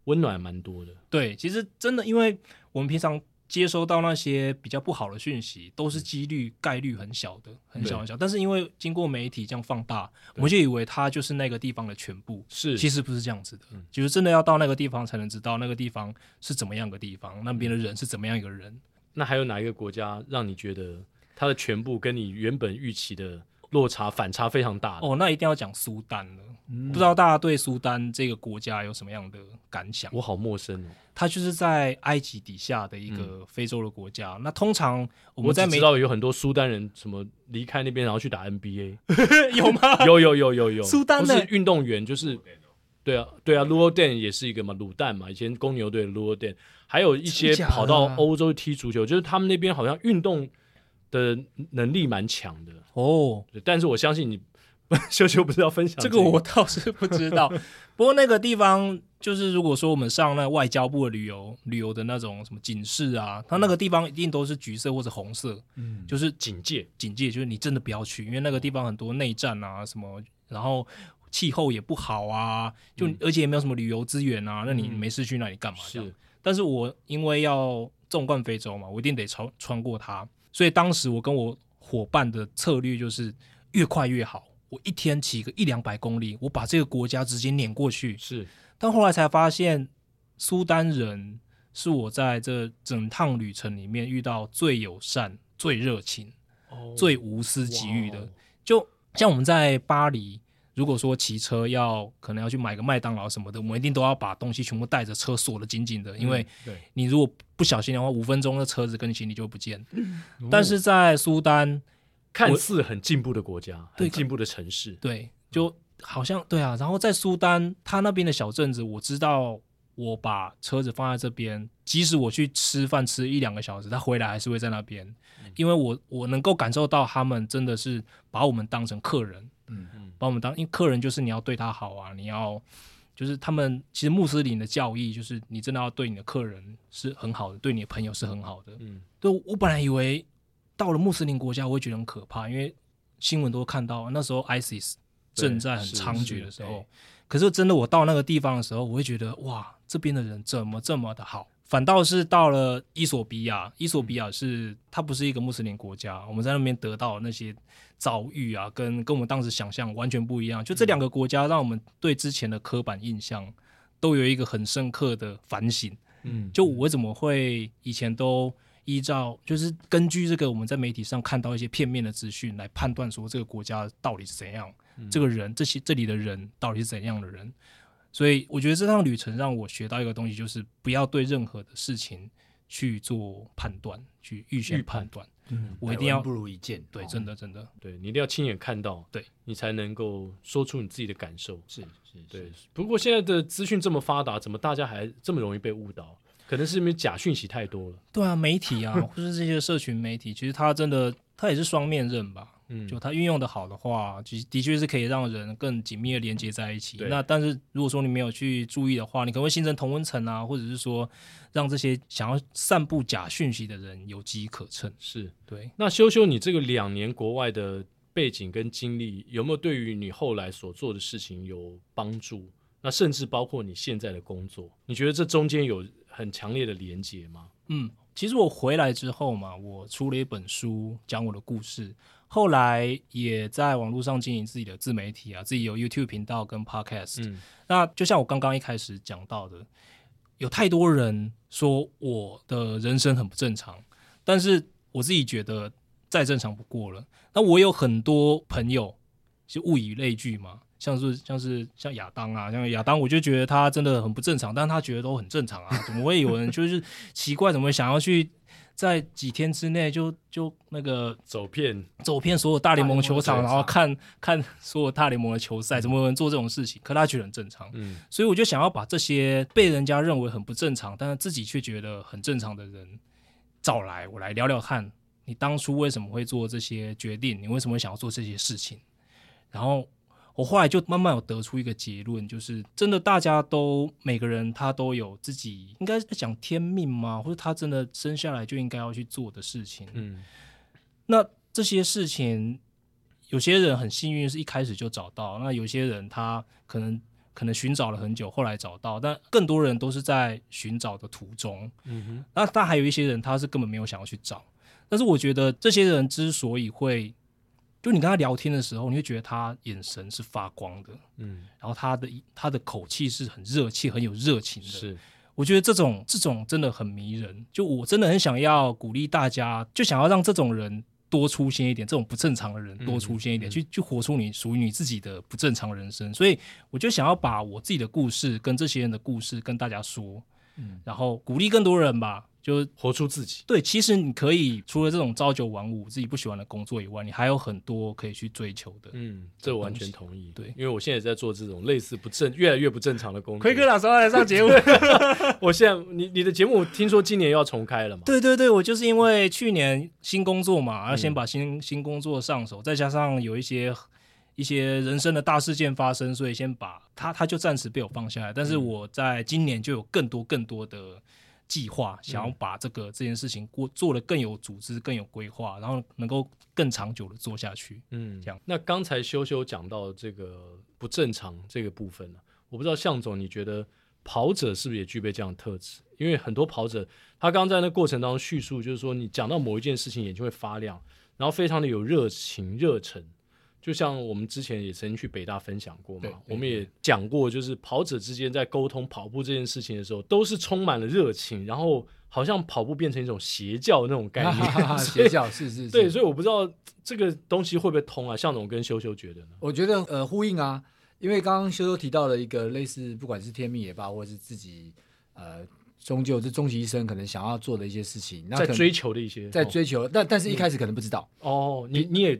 温暖蛮多的。对，其实真的，因为我们平常。接收到那些比较不好的讯息，都是几率概率很小的，很小很小。但是因为经过媒体这样放大，我们就以为它就是那个地方的全部。是，其实不是这样子的。就是真的要到那个地方才能知道那个地方是怎么样的地方，那边的人是怎么样一个人。那还有哪一个国家让你觉得它的全部跟你原本预期的落差反差非常大？哦，那一定要讲苏丹了。不知道大家对苏丹这个国家有什么样的感想？我好陌生哦。它就是在埃及底下的一个非洲的国家。那通常我们在知道有很多苏丹人什么离开那边然后去打 NBA，有吗？有有有有有。苏丹的运动员就是对啊对啊，Luol Deng 也是一个嘛，卤蛋嘛，以前公牛队的 Luol Deng，还有一些跑到欧洲踢足球，就是他们那边好像运动的能力蛮强的哦。但是我相信你。修修不是要分享这个，我倒是不知道。不过那个地方就是，如果说我们上那外交部的旅游旅游的那种什么警示啊，它那个地方一定都是橘色或者红色，嗯，就是警戒警戒，就是你真的不要去，因为那个地方很多内战啊什么，然后气候也不好啊，就而且也没有什么旅游资源啊，那你没事去那里干嘛？是，但是我因为要纵贯非洲嘛，我一定得穿穿过它，所以当时我跟我伙伴的策略就是越快越好。我一天骑个一两百公里，我把这个国家直接碾过去。是，但后来才发现，苏丹人是我在这整趟旅程里面遇到最友善、最热情、哦、最无私给予的。就像我们在巴黎，如果说骑车要可能要去买个麦当劳什么的，我们一定都要把东西全部带着车锁得紧紧的，因为你如果不小心的话，五分钟的车子跟行李就会不见。嗯、但是在苏丹。看似很进步的国家，很进步的城市，对，就好像对啊。然后在苏丹，他那边的小镇子，我知道，我把车子放在这边，即使我去吃饭吃一两个小时，他回来还是会在那边，嗯、因为我我能够感受到他们真的是把我们当成客人，嗯嗯，把我们当，因为客人就是你要对他好啊，你要就是他们其实穆斯林的教义就是你真的要对你的客人是很好的，对你的朋友是很好的，嗯，对，我本来以为。到了穆斯林国家，我会觉得很可怕，因为新闻都看到那时候 ISIS 正在很猖獗的时候。可是真的，我到那个地方的时候，我会觉得哇，这边的人怎么这么的好？反倒是到了伊索比亚，伊索比亚是它不是一个穆斯林国家，我们在那边得到那些遭遇啊，跟跟我们当时想象完全不一样。就这两个国家，让我们对之前的刻板印象都有一个很深刻的反省。嗯，就我怎么会以前都。依照就是根据这个，我们在媒体上看到一些片面的资讯来判断说这个国家到底是怎样，嗯、这个人这些这里的人到底是怎样的人，所以我觉得这趟旅程让我学到一个东西，就是不要对任何的事情去做判断，去预先判断。嗯，我一定要不如一见，对，真的真的，对你一定要亲眼看到，对你才能够说出你自己的感受。是是，对。不过现在的资讯这么发达，怎么大家还这么容易被误导？可能是因为假讯息太多了。对啊，媒体啊，或是这些社群媒体，其实它真的，它也是双面刃吧。嗯，就它运用的好的话，其实的确是可以让人更紧密的连接在一起。那但是如果说你没有去注意的话，你可能会形成同温层啊，或者是说让这些想要散布假讯息的人有机可乘。是对。那修修，你这个两年国外的背景跟经历，有没有对于你后来所做的事情有帮助？那甚至包括你现在的工作，你觉得这中间有很强烈的连结吗？嗯，其实我回来之后嘛，我出了一本书讲我的故事，后来也在网络上经营自己的自媒体啊，自己有 YouTube 频道跟 Podcast。嗯，那就像我刚刚一开始讲到的，有太多人说我的人生很不正常，但是我自己觉得再正常不过了。那我有很多朋友就物以类聚嘛。像是像是像亚当啊，像亚当，我就觉得他真的很不正常，但他觉得都很正常啊，怎么会有人就是奇怪，怎么会想要去在几天之内就就那个走遍走遍所有大联盟球场，然后看看所有大联盟的球赛，怎么有人做这种事情？可他觉得很正常，嗯，所以我就想要把这些被人家认为很不正常，但是自己却觉得很正常的人找来，我来聊聊看，你当初为什么会做这些决定？你为什么会想要做这些事情？然后。我后来就慢慢有得出一个结论，就是真的，大家都每个人他都有自己，应该讲天命吗？或者他真的生下来就应该要去做的事情。嗯，那这些事情，有些人很幸运是一开始就找到，那有些人他可能。可能寻找了很久，后来找到，但更多人都是在寻找的途中。嗯哼，那但还有一些人，他是根本没有想要去找。但是我觉得这些人之所以会，就你跟他聊天的时候，你会觉得他眼神是发光的，嗯，然后他的他的口气是很热气、很有热情的。是，我觉得这种这种真的很迷人。就我真的很想要鼓励大家，就想要让这种人。多出现一点，这种不正常的人多出现一点，嗯、去去活出你属于你自己的不正常人生。所以，我就想要把我自己的故事跟这些人的故事跟大家说，嗯，然后鼓励更多人吧。就活出自己。对，其实你可以除了这种朝九晚五自己不喜欢的工作以外，你还有很多可以去追求的。嗯，这我完全同意。对，因为我现在也在做这种类似不正、越来越不正常的工作。奎哥老师上节目，我现在你你的节目听说今年要重开了嘛？对对对，我就是因为去年新工作嘛，要先把新新工作上手，再加上有一些一些人生的大事件发生，所以先把他他就暂时被我放下来。但是我在今年就有更多更多的。计划想要把这个、嗯、这件事情过做得更有组织、更有规划，然后能够更长久的做下去。嗯，这样。那刚才修修讲到这个不正常这个部分呢，我不知道向总你觉得跑者是不是也具备这样的特质？因为很多跑者他刚刚在那过程当中叙述，就是说你讲到某一件事情眼睛会发亮，然后非常的有热情、热忱。就像我们之前也曾经去北大分享过嘛，我们也讲过，就是跑者之间在沟通跑步这件事情的时候，都是充满了热情，然后好像跑步变成一种邪教的那种概念。邪教是是是，对，所以我不知道这个东西会不会通啊？向总跟修修觉得呢？我觉得呃呼应啊，因为刚刚修修提到了一个类似，不管是天命也罢，或者是自己呃终究是终其一生可能想要做的一些事情，那在追求的一些，在追求，但但是一开始可能不知道哦，你你也。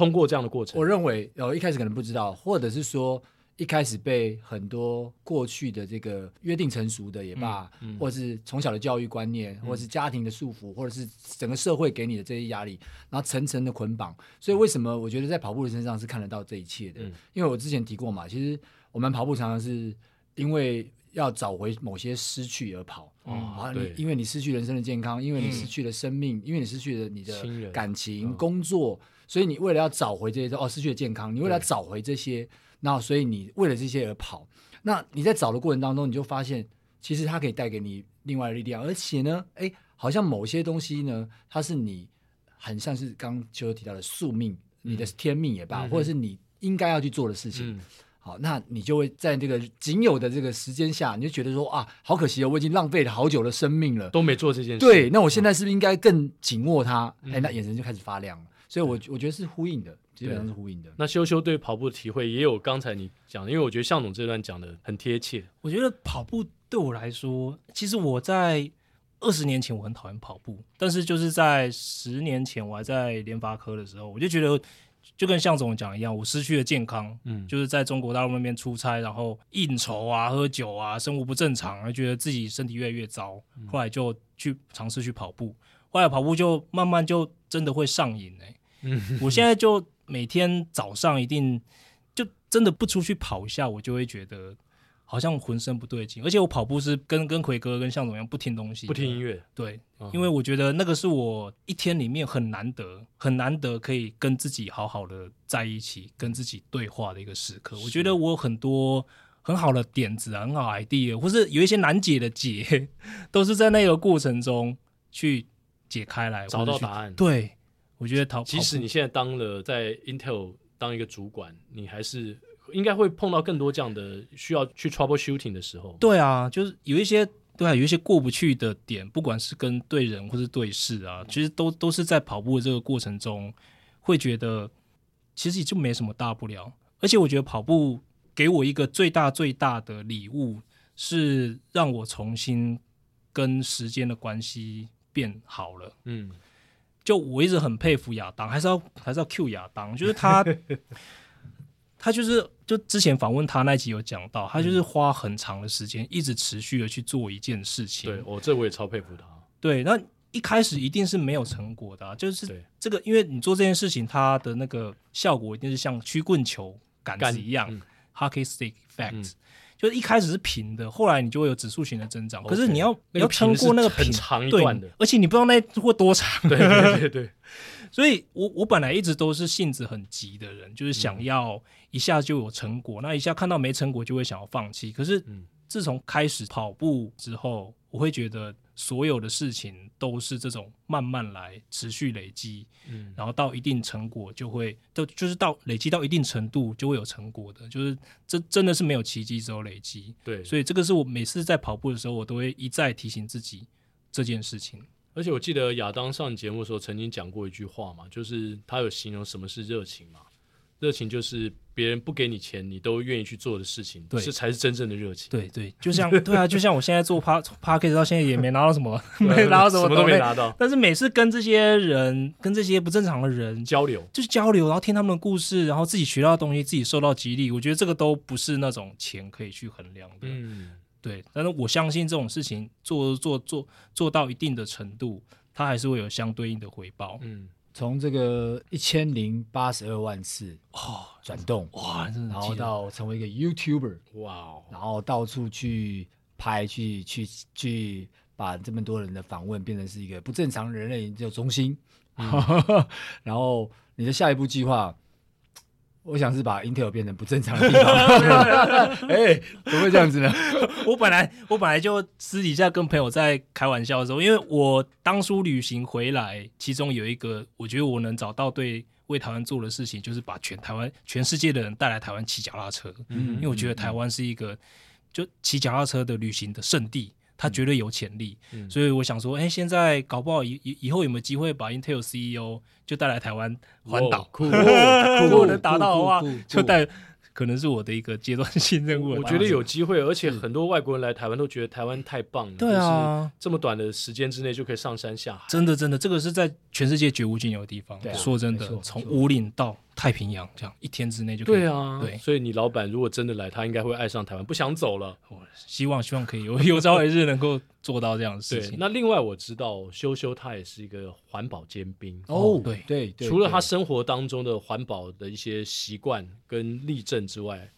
通过这样的过程，我认为，呃，一开始可能不知道，或者是说一开始被很多过去的这个约定成熟的也罢，嗯嗯、或者是从小的教育观念，嗯、或者是家庭的束缚，或者是整个社会给你的这些压力，然后层层的捆绑。所以，为什么我觉得在跑步的身上是看得到这一切的？嗯、因为我之前提过嘛，其实我们跑步常常是因为要找回某些失去而跑。哦，啊，你因为你失去人生的健康，因为你失去了生命，嗯、因为你失去了你的感情、嗯、工作。所以你为了要找回这些哦，失去的健康，你为了要找回这些，那所以你为了这些而跑。那你在找的过程当中，你就发现其实它可以带给你另外的力量，而且呢，哎，好像某些东西呢，它是你很像是刚刚就提到的宿命，嗯、你的天命也罢，嗯、或者是你应该要去做的事情。嗯、好，那你就会在这个仅有的这个时间下，你就觉得说啊，好可惜哦，我已经浪费了好久的生命了，都没做这件事。对，那我现在是不是应该更紧握它？哎、嗯，那眼神就开始发亮了。所以我，我我觉得是呼应的，基本上是呼应的。那修修对跑步的体会也有刚才你讲的，因为我觉得向总这段讲的很贴切。我觉得跑步对我来说，其实我在二十年前我很讨厌跑步，但是就是在十年前我还在联发科的时候，我就觉得就跟向总讲一样，我失去了健康，嗯，就是在中国大陆那边出差，然后应酬啊、喝酒啊，生活不正常，而觉得自己身体越来越糟，后来就去尝试去跑步，后来跑步就慢慢就真的会上瘾哎、欸。嗯，我现在就每天早上一定就真的不出去跑一下，我就会觉得好像浑身不对劲。而且我跑步是跟跟奎哥跟向总一样不听东西，不听音乐。对，因为我觉得那个是我一天里面很难得、很难得可以跟自己好好的在一起、跟自己对话的一个时刻。我觉得我有很多很好的点子啊，很好 idea，或是有一些难解的解，都是在那个过程中去解开来，找到答案。对。我觉得跑，即使你现在当了在 Intel 当一个主管，你还是应该会碰到更多这样的需要去 troubleshooting 的时候。对啊，就是有一些对啊，有一些过不去的点，不管是跟对人或是对事啊，其实都都是在跑步的这个过程中，会觉得其实也就没什么大不了。而且我觉得跑步给我一个最大最大的礼物，是让我重新跟时间的关系变好了。嗯。就我一直很佩服亚当，还是要还是要 cue 亚当，就是他，他就是就之前访问他那集有讲到，他就是花很长的时间，一直持续的去做一件事情。对，我这我也超佩服他。对，那一开始一定是没有成果的啊，就是这个，因为你做这件事情，它的那个效果一定是像曲棍球杆子一样，嗯，hockey stick effect。嗯就是一开始是平的，后来你就会有指数型的增长。可是你要你要撑过那个平很长一段的，而且你不知道那会多长。对对对对，所以我我本来一直都是性子很急的人，就是想要一下就有成果，嗯、那一下看到没成果就会想要放弃。可是自从开始跑步之后，我会觉得。所有的事情都是这种慢慢来，持续累积，嗯，然后到一定成果就会都就是到累积到一定程度就会有成果的，就是这真的是没有奇迹，只有累积。对，所以这个是我每次在跑步的时候，我都会一再提醒自己这件事情。而且我记得亚当上节目的时候曾经讲过一句话嘛，就是他有形容什么是热情嘛。热情就是别人不给你钱，你都愿意去做的事情，对，这才是真正的热情。对对，就像对啊，就像我现在做 Podcast 到现在也没拿到什么，没拿到什么，什么都没拿到。但是每次跟这些人，跟这些不正常的人交流，就是交流，然后听他们的故事，然后自己学到的东西，自己受到激励。我觉得这个都不是那种钱可以去衡量的。嗯，对。但是我相信这种事情做做做做到一定的程度，它还是会有相对应的回报。嗯。从这个一千零八十二万次哦转动哇，然后到成为一个 YouTuber 哇，然后到处去拍，去去去把这么多人的访问变成是一个不正常人类研究中心，嗯、然后你的下一步计划。我想是把 Intel 变成不正常的地方。哎，怎么会这样子呢？我本来我本来就私底下跟朋友在开玩笑的时候，因为我当初旅行回来，其中有一个我觉得我能找到对为台湾做的事情，就是把全台湾全世界的人带来台湾骑脚踏车。嗯，因为我觉得台湾是一个就骑脚踏车的旅行的圣地。他绝对有潜力，嗯、所以我想说，哎、欸，现在搞不好以以以后有没有机会把 Intel CEO 就带来台湾环岛？酷，如果能达到的话，就带。可能是我的一个阶段性任务。我觉得有机会，而且很多外国人来台湾都觉得台湾太棒了。对啊，这么短的时间之内就可以上山下海。真的，真的，这个是在全世界绝无仅有的地方。说真的，从五岭到太平洋，这样一天之内就可以。对啊，对。所以你老板如果真的来，他应该会爱上台湾，不想走了。我希望，希望可以有 有朝一日能够做到这样的事情。那另外我知道，修修他也是一个环保尖兵哦。对对对。除了他生活当中的环保的一些习惯跟例证之外。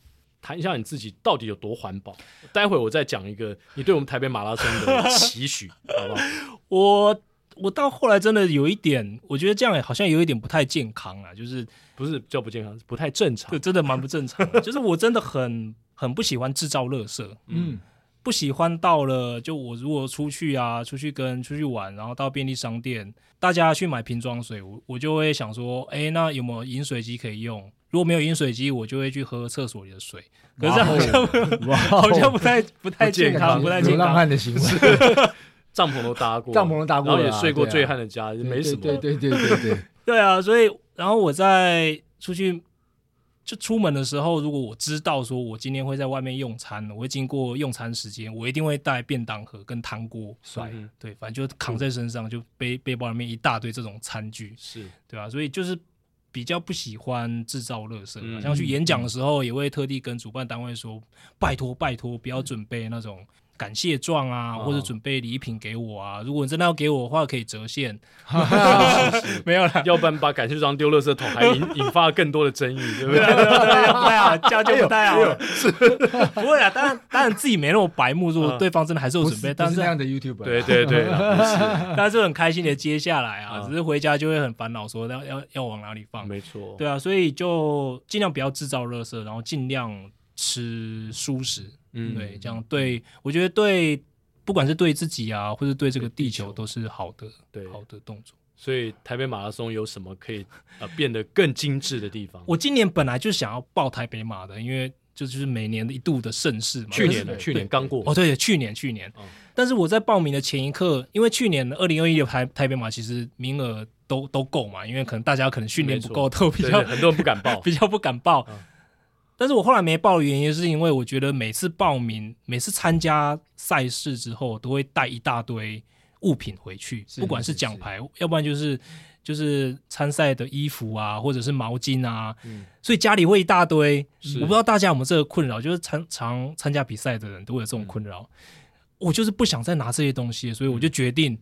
谈一下你自己到底有多环保？待会我再讲一个你对我们台北马拉松的期许，好不好？我我到后来真的有一点，我觉得这样好像有一点不太健康啊，就是不是叫不健康，不太正常，对，真的蛮不正常的。就是我真的很很不喜欢制造垃圾，嗯，不喜欢到了就我如果出去啊，出去跟出去玩，然后到便利商店，大家去买瓶装水，我我就会想说，哎，那有没有饮水机可以用？如果没有饮水机，我就会去喝厕所里的水。可是好像好像不太不太健康，不太健康。流浪汉的行为，帐篷都搭过，帐篷都搭过，然后也睡过醉汉的家，没什么。对对对对对 对啊！所以，然后我在出去就出门的时候，如果我知道说我今天会在外面用餐，我会经过用餐时间，我一定会带便当盒跟汤锅。帅，对，反正就扛在身上，就背背包里面一大堆这种餐具，是对吧？所以就是。比较不喜欢制造垃圾，嗯、像去演讲的时候，也会特地跟主办单位说：“嗯、拜托，拜托，不要准备那种。”感谢状啊，或者准备礼品给我啊。如果你真的要给我的话，可以折现。没有了，要不然把感谢状丢垃圾桶，还引 引发更多的争议，对不对？对啊，这样就不太好不会啊，当然当然自己没那么白目，如果对方真的还是有准备，但是这样的 YouTuber，对对对，但是很开心的接下来啊，只是回家就会很烦恼，说要要要往哪里放。没错，对啊，所以就尽量不要制造垃圾，然后尽量吃蔬食。嗯，对，这样对，我觉得对，不管是对自己啊，或者对这个地球，都是好的，对，好的动作。所以台北马拉松有什么可以呃变得更精致的地方？我今年本来就想要报台北马的，因为这就是每年的一度的盛事嘛。去年的，去年刚过。哦，对，去年去年。但是我在报名的前一刻，因为去年二零二一的台台北马其实名额都都够嘛，因为可能大家可能训练不够，都比较很多人不敢报，比较不敢报。但是我后来没报的原因，是因为我觉得每次报名、每次参加赛事之后，都会带一大堆物品回去，不管是奖牌，要不然就是就是参赛的衣服啊，或者是毛巾啊，嗯、所以家里会一大堆。我不知道大家有没有这个困扰，就是常常参加比赛的人都会有这种困扰。嗯、我就是不想再拿这些东西，所以我就决定，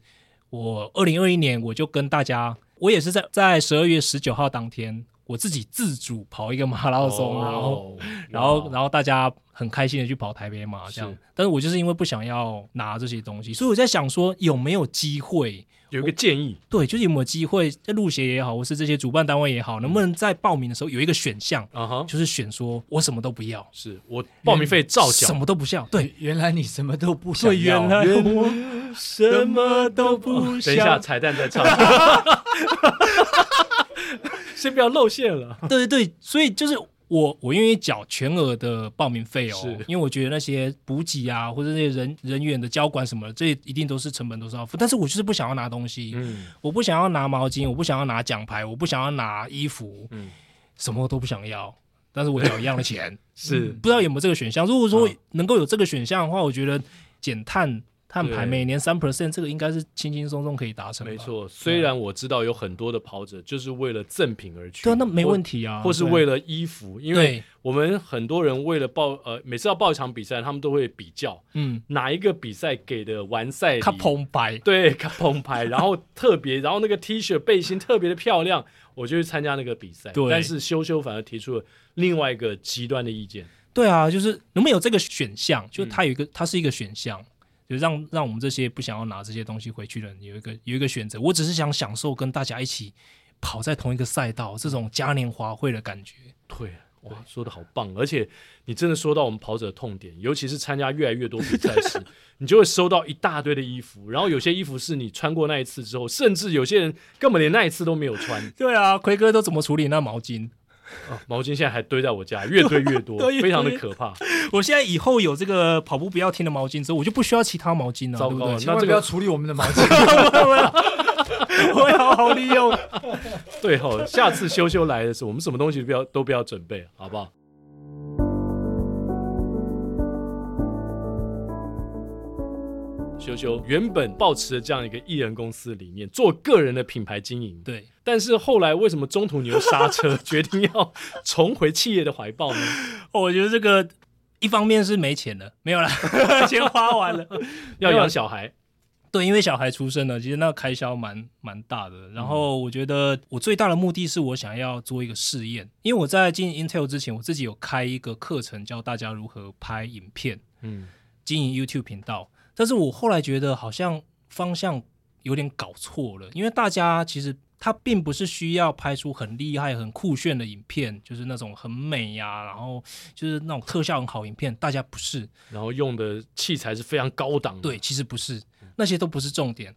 我二零二一年我就跟大家，我也是在在十二月十九号当天。我自己自主跑一个马拉松，哦、然后然后然后大家很开心的去跑台北马这样。是但是我就是因为不想要拿这些东西，所以我在想说有没有机会。有一个建议，对，就是有没有机会在路协也好，或是这些主办单位也好，能不能在报名的时候有一个选项啊？哈、uh，huh. 就是选说我什么都不要，是我报名费照缴，什么都不要。对，原来你什么都不想要，原来我什么都不想。等一下，彩蛋再唱，先不要露馅了。对对对，所以就是。我我愿意缴全额的报名费哦，是因为我觉得那些补给啊，或者那些人人员的交管什么的，这一定都是成本都是要付。但是我就是不想要拿东西，嗯，我不想要拿毛巾，我不想要拿奖牌，我不想要拿衣服，嗯，什么都不想要。但是我缴一样的钱，是、嗯、不知道有没有这个选项。如果说能够有这个选项的话，我觉得减碳。碳排每年三 percent，这个应该是轻轻松松可以达成。没错，虽然我知道有很多的跑者就是为了赠品而去，对，那没问题啊。或，或是为了衣服，因为我们很多人为了报呃，每次要报一场比赛，他们都会比较，嗯，哪一个比赛给的完赛礼，澎湃，对，澎湃，然后特别，然后那个 T 恤背心特别的漂亮，我就去参加那个比赛。对，但是修修反而提出了另外一个极端的意见。对啊，就是能不能有这个选项？就它有一个，嗯、它是一个选项。就让让我们这些不想要拿这些东西回去的人有一个有一个选择。我只是想享受跟大家一起跑在同一个赛道这种嘉年华会的感觉。对，哇，说的好棒！而且你真的说到我们跑者的痛点，尤其是参加越来越多比赛时，你就会收到一大堆的衣服，然后有些衣服是你穿过那一次之后，甚至有些人根本连那一次都没有穿。对啊，奎哥都怎么处理那毛巾？哦、毛巾现在还堆在我家，越堆越多，非常的可怕。我现在以后有这个跑步不要停的毛巾之后，我就不需要其他毛巾了。糟糕，对对那这个要处理我们的毛巾，我要好好利用。对吼，下次修修来的时候，我们什么东西都不要都不要准备，好不好？修修原本抱持的这样一个艺人公司理念做个人的品牌经营，对。但是后来为什么中途你又刹车，决定要重回企业的怀抱呢？我觉得这个一方面是没钱了，没有了，钱花完了，要养小孩。对，因为小孩出生了，其实那个开销蛮蛮大的。然后我觉得我最大的目的是我想要做一个试验，因为我在经营 Intel 之前，我自己有开一个课程教大家如何拍影片，嗯，经营 YouTube 频道。但是我后来觉得好像方向有点搞错了，因为大家其实他并不是需要拍出很厉害、很酷炫的影片，就是那种很美呀、啊，然后就是那种特效很好影片，大家不是，然后用的器材是非常高档的。对，其实不是，那些都不是重点，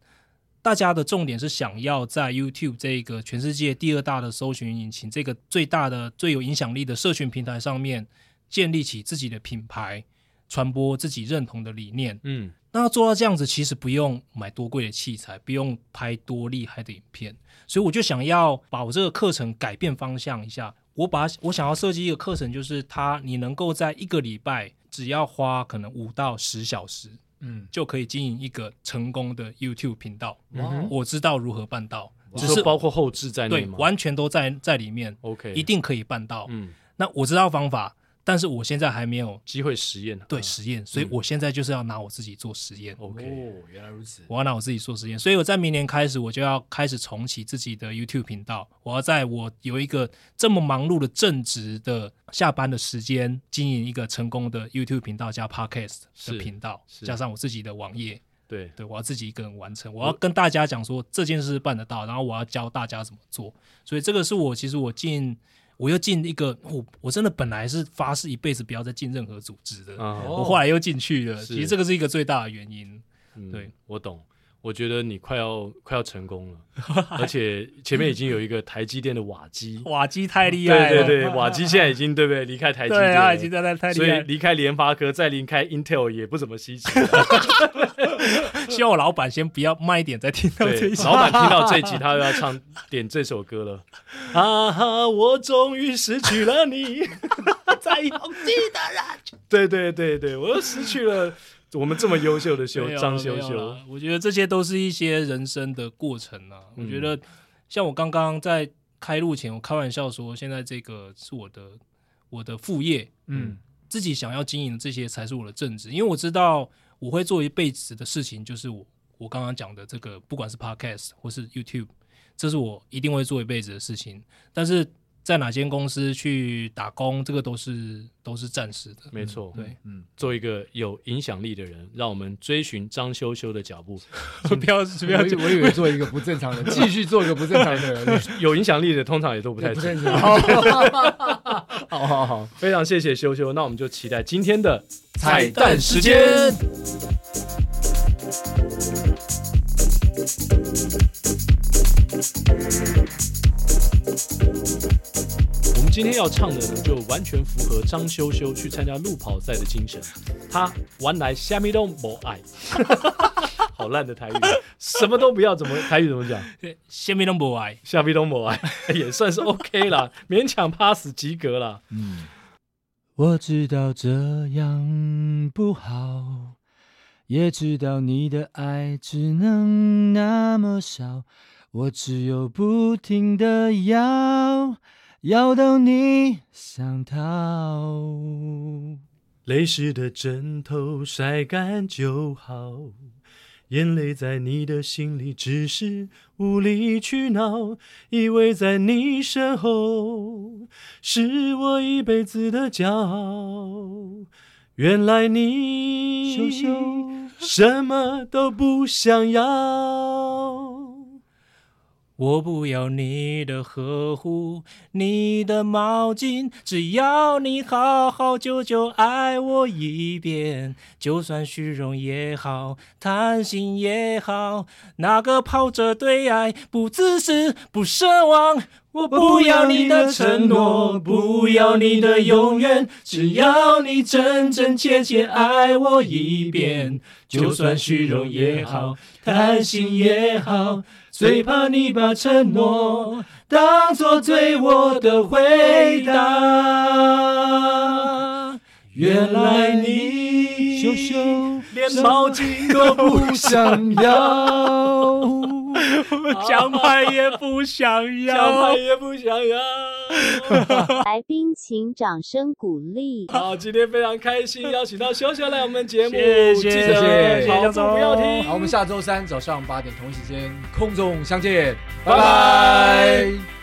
大家的重点是想要在 YouTube 这个全世界第二大的搜寻引擎，这个最大的、最有影响力的社群平台上面建立起自己的品牌，传播自己认同的理念。嗯。那要做到这样子，其实不用买多贵的器材，不用拍多厉害的影片，所以我就想要把我这个课程改变方向一下。我把我想要设计一个课程，就是它你能够在一个礼拜只要花可能五到十小时，嗯，就可以经营一个成功的 YouTube 频道。嗯，我知道如何办到，只是包括后置在内吗？对，完全都在在里面。OK，一定可以办到。嗯，那我知道方法。但是我现在还没有机会实验，对实验，所以我现在就是要拿我自己做实验。OK，哦，原来如此，我要拿我自己做实验，所以我在明年开始，我就要开始重启自己的 YouTube 频道。我要在我有一个这么忙碌的正职的下班的时间，经营一个成功的 YouTube 频道加 Podcast 的频道，加上我自己的网页。对对，我要自己一个人完成，我要跟大家讲说这件事办得到，然后我要教大家怎么做。所以这个是我其实我进。我又进一个，我我真的本来是发誓一辈子不要再进任何组织的，哦、我后来又进去了。其实这个是一个最大的原因。嗯、对，我懂。我觉得你快要快要成功了，而且前面已经有一个台积电的瓦基，瓦基太厉害了。对对对，瓦基现在已经对不对？离开台积电，对啊，已经在那太厉害。所以离开联发科，再离开 Intel 也不怎么稀奇。希望我老板先不要慢一点，再听到这一集。老板听到这一集，他又要唱点这首歌了。啊哈，我终于失去了你，在拥挤的人。对对对对，我又失去了。我们这么优秀的修张修修，我觉得这些都是一些人生的过程啊。嗯、我觉得像我刚刚在开录前，我开玩笑说，现在这个是我的我的副业，嗯，自己想要经营的这些才是我的正职，因为我知道我会做一辈子的事情，就是我我刚刚讲的这个，不管是 Podcast 或是 YouTube，这是我一定会做一辈子的事情。但是在哪间公司去打工，这个都是都是暂时的。没错，对，嗯，做一个有影响力的人，让我们追寻张修修的脚步。不要不要，我以为做一个不正常的人，继续做一个不正常的人。有影响力的通常也都不太正常。好好好，非常谢谢修修，那我们就期待今天的彩蛋时间。今天要唱的呢，就完全符合张修修去参加路跑赛的精神。他玩来虾米都没爱，好烂的台语，什么都不要，怎么台语怎么讲？虾米都没爱，虾米都没爱，也算是 OK 啦，勉强 pass 及格啦。嗯，我知道这样不好，也知道你的爱只能那么少。我只有不停的要，要等你想逃。泪湿的枕头晒干就好，眼泪在你的心里只是无理取闹，依偎在你身后是我一辈子的骄傲，原来你什么都不想要。我不要你的呵护，你的毛巾，只要你好好久久爱我一遍。就算虚荣也好，贪心也好，哪个跑着对爱不自私不奢望。我不要你的承诺，不要你的永远，只要你真真切切爱我一遍。就算虚荣也好，贪心也好。最怕你把承诺当作对我的回答。原来你羞羞连毛巾都不想要，奖牌也不想要，奖牌也不想要。来宾请掌声鼓励。好，今天非常开心，邀请到修修来我们节目，谢谢谢谢，跑步不要停。好，我们下周三早上八点同一时间空中相见，拜拜。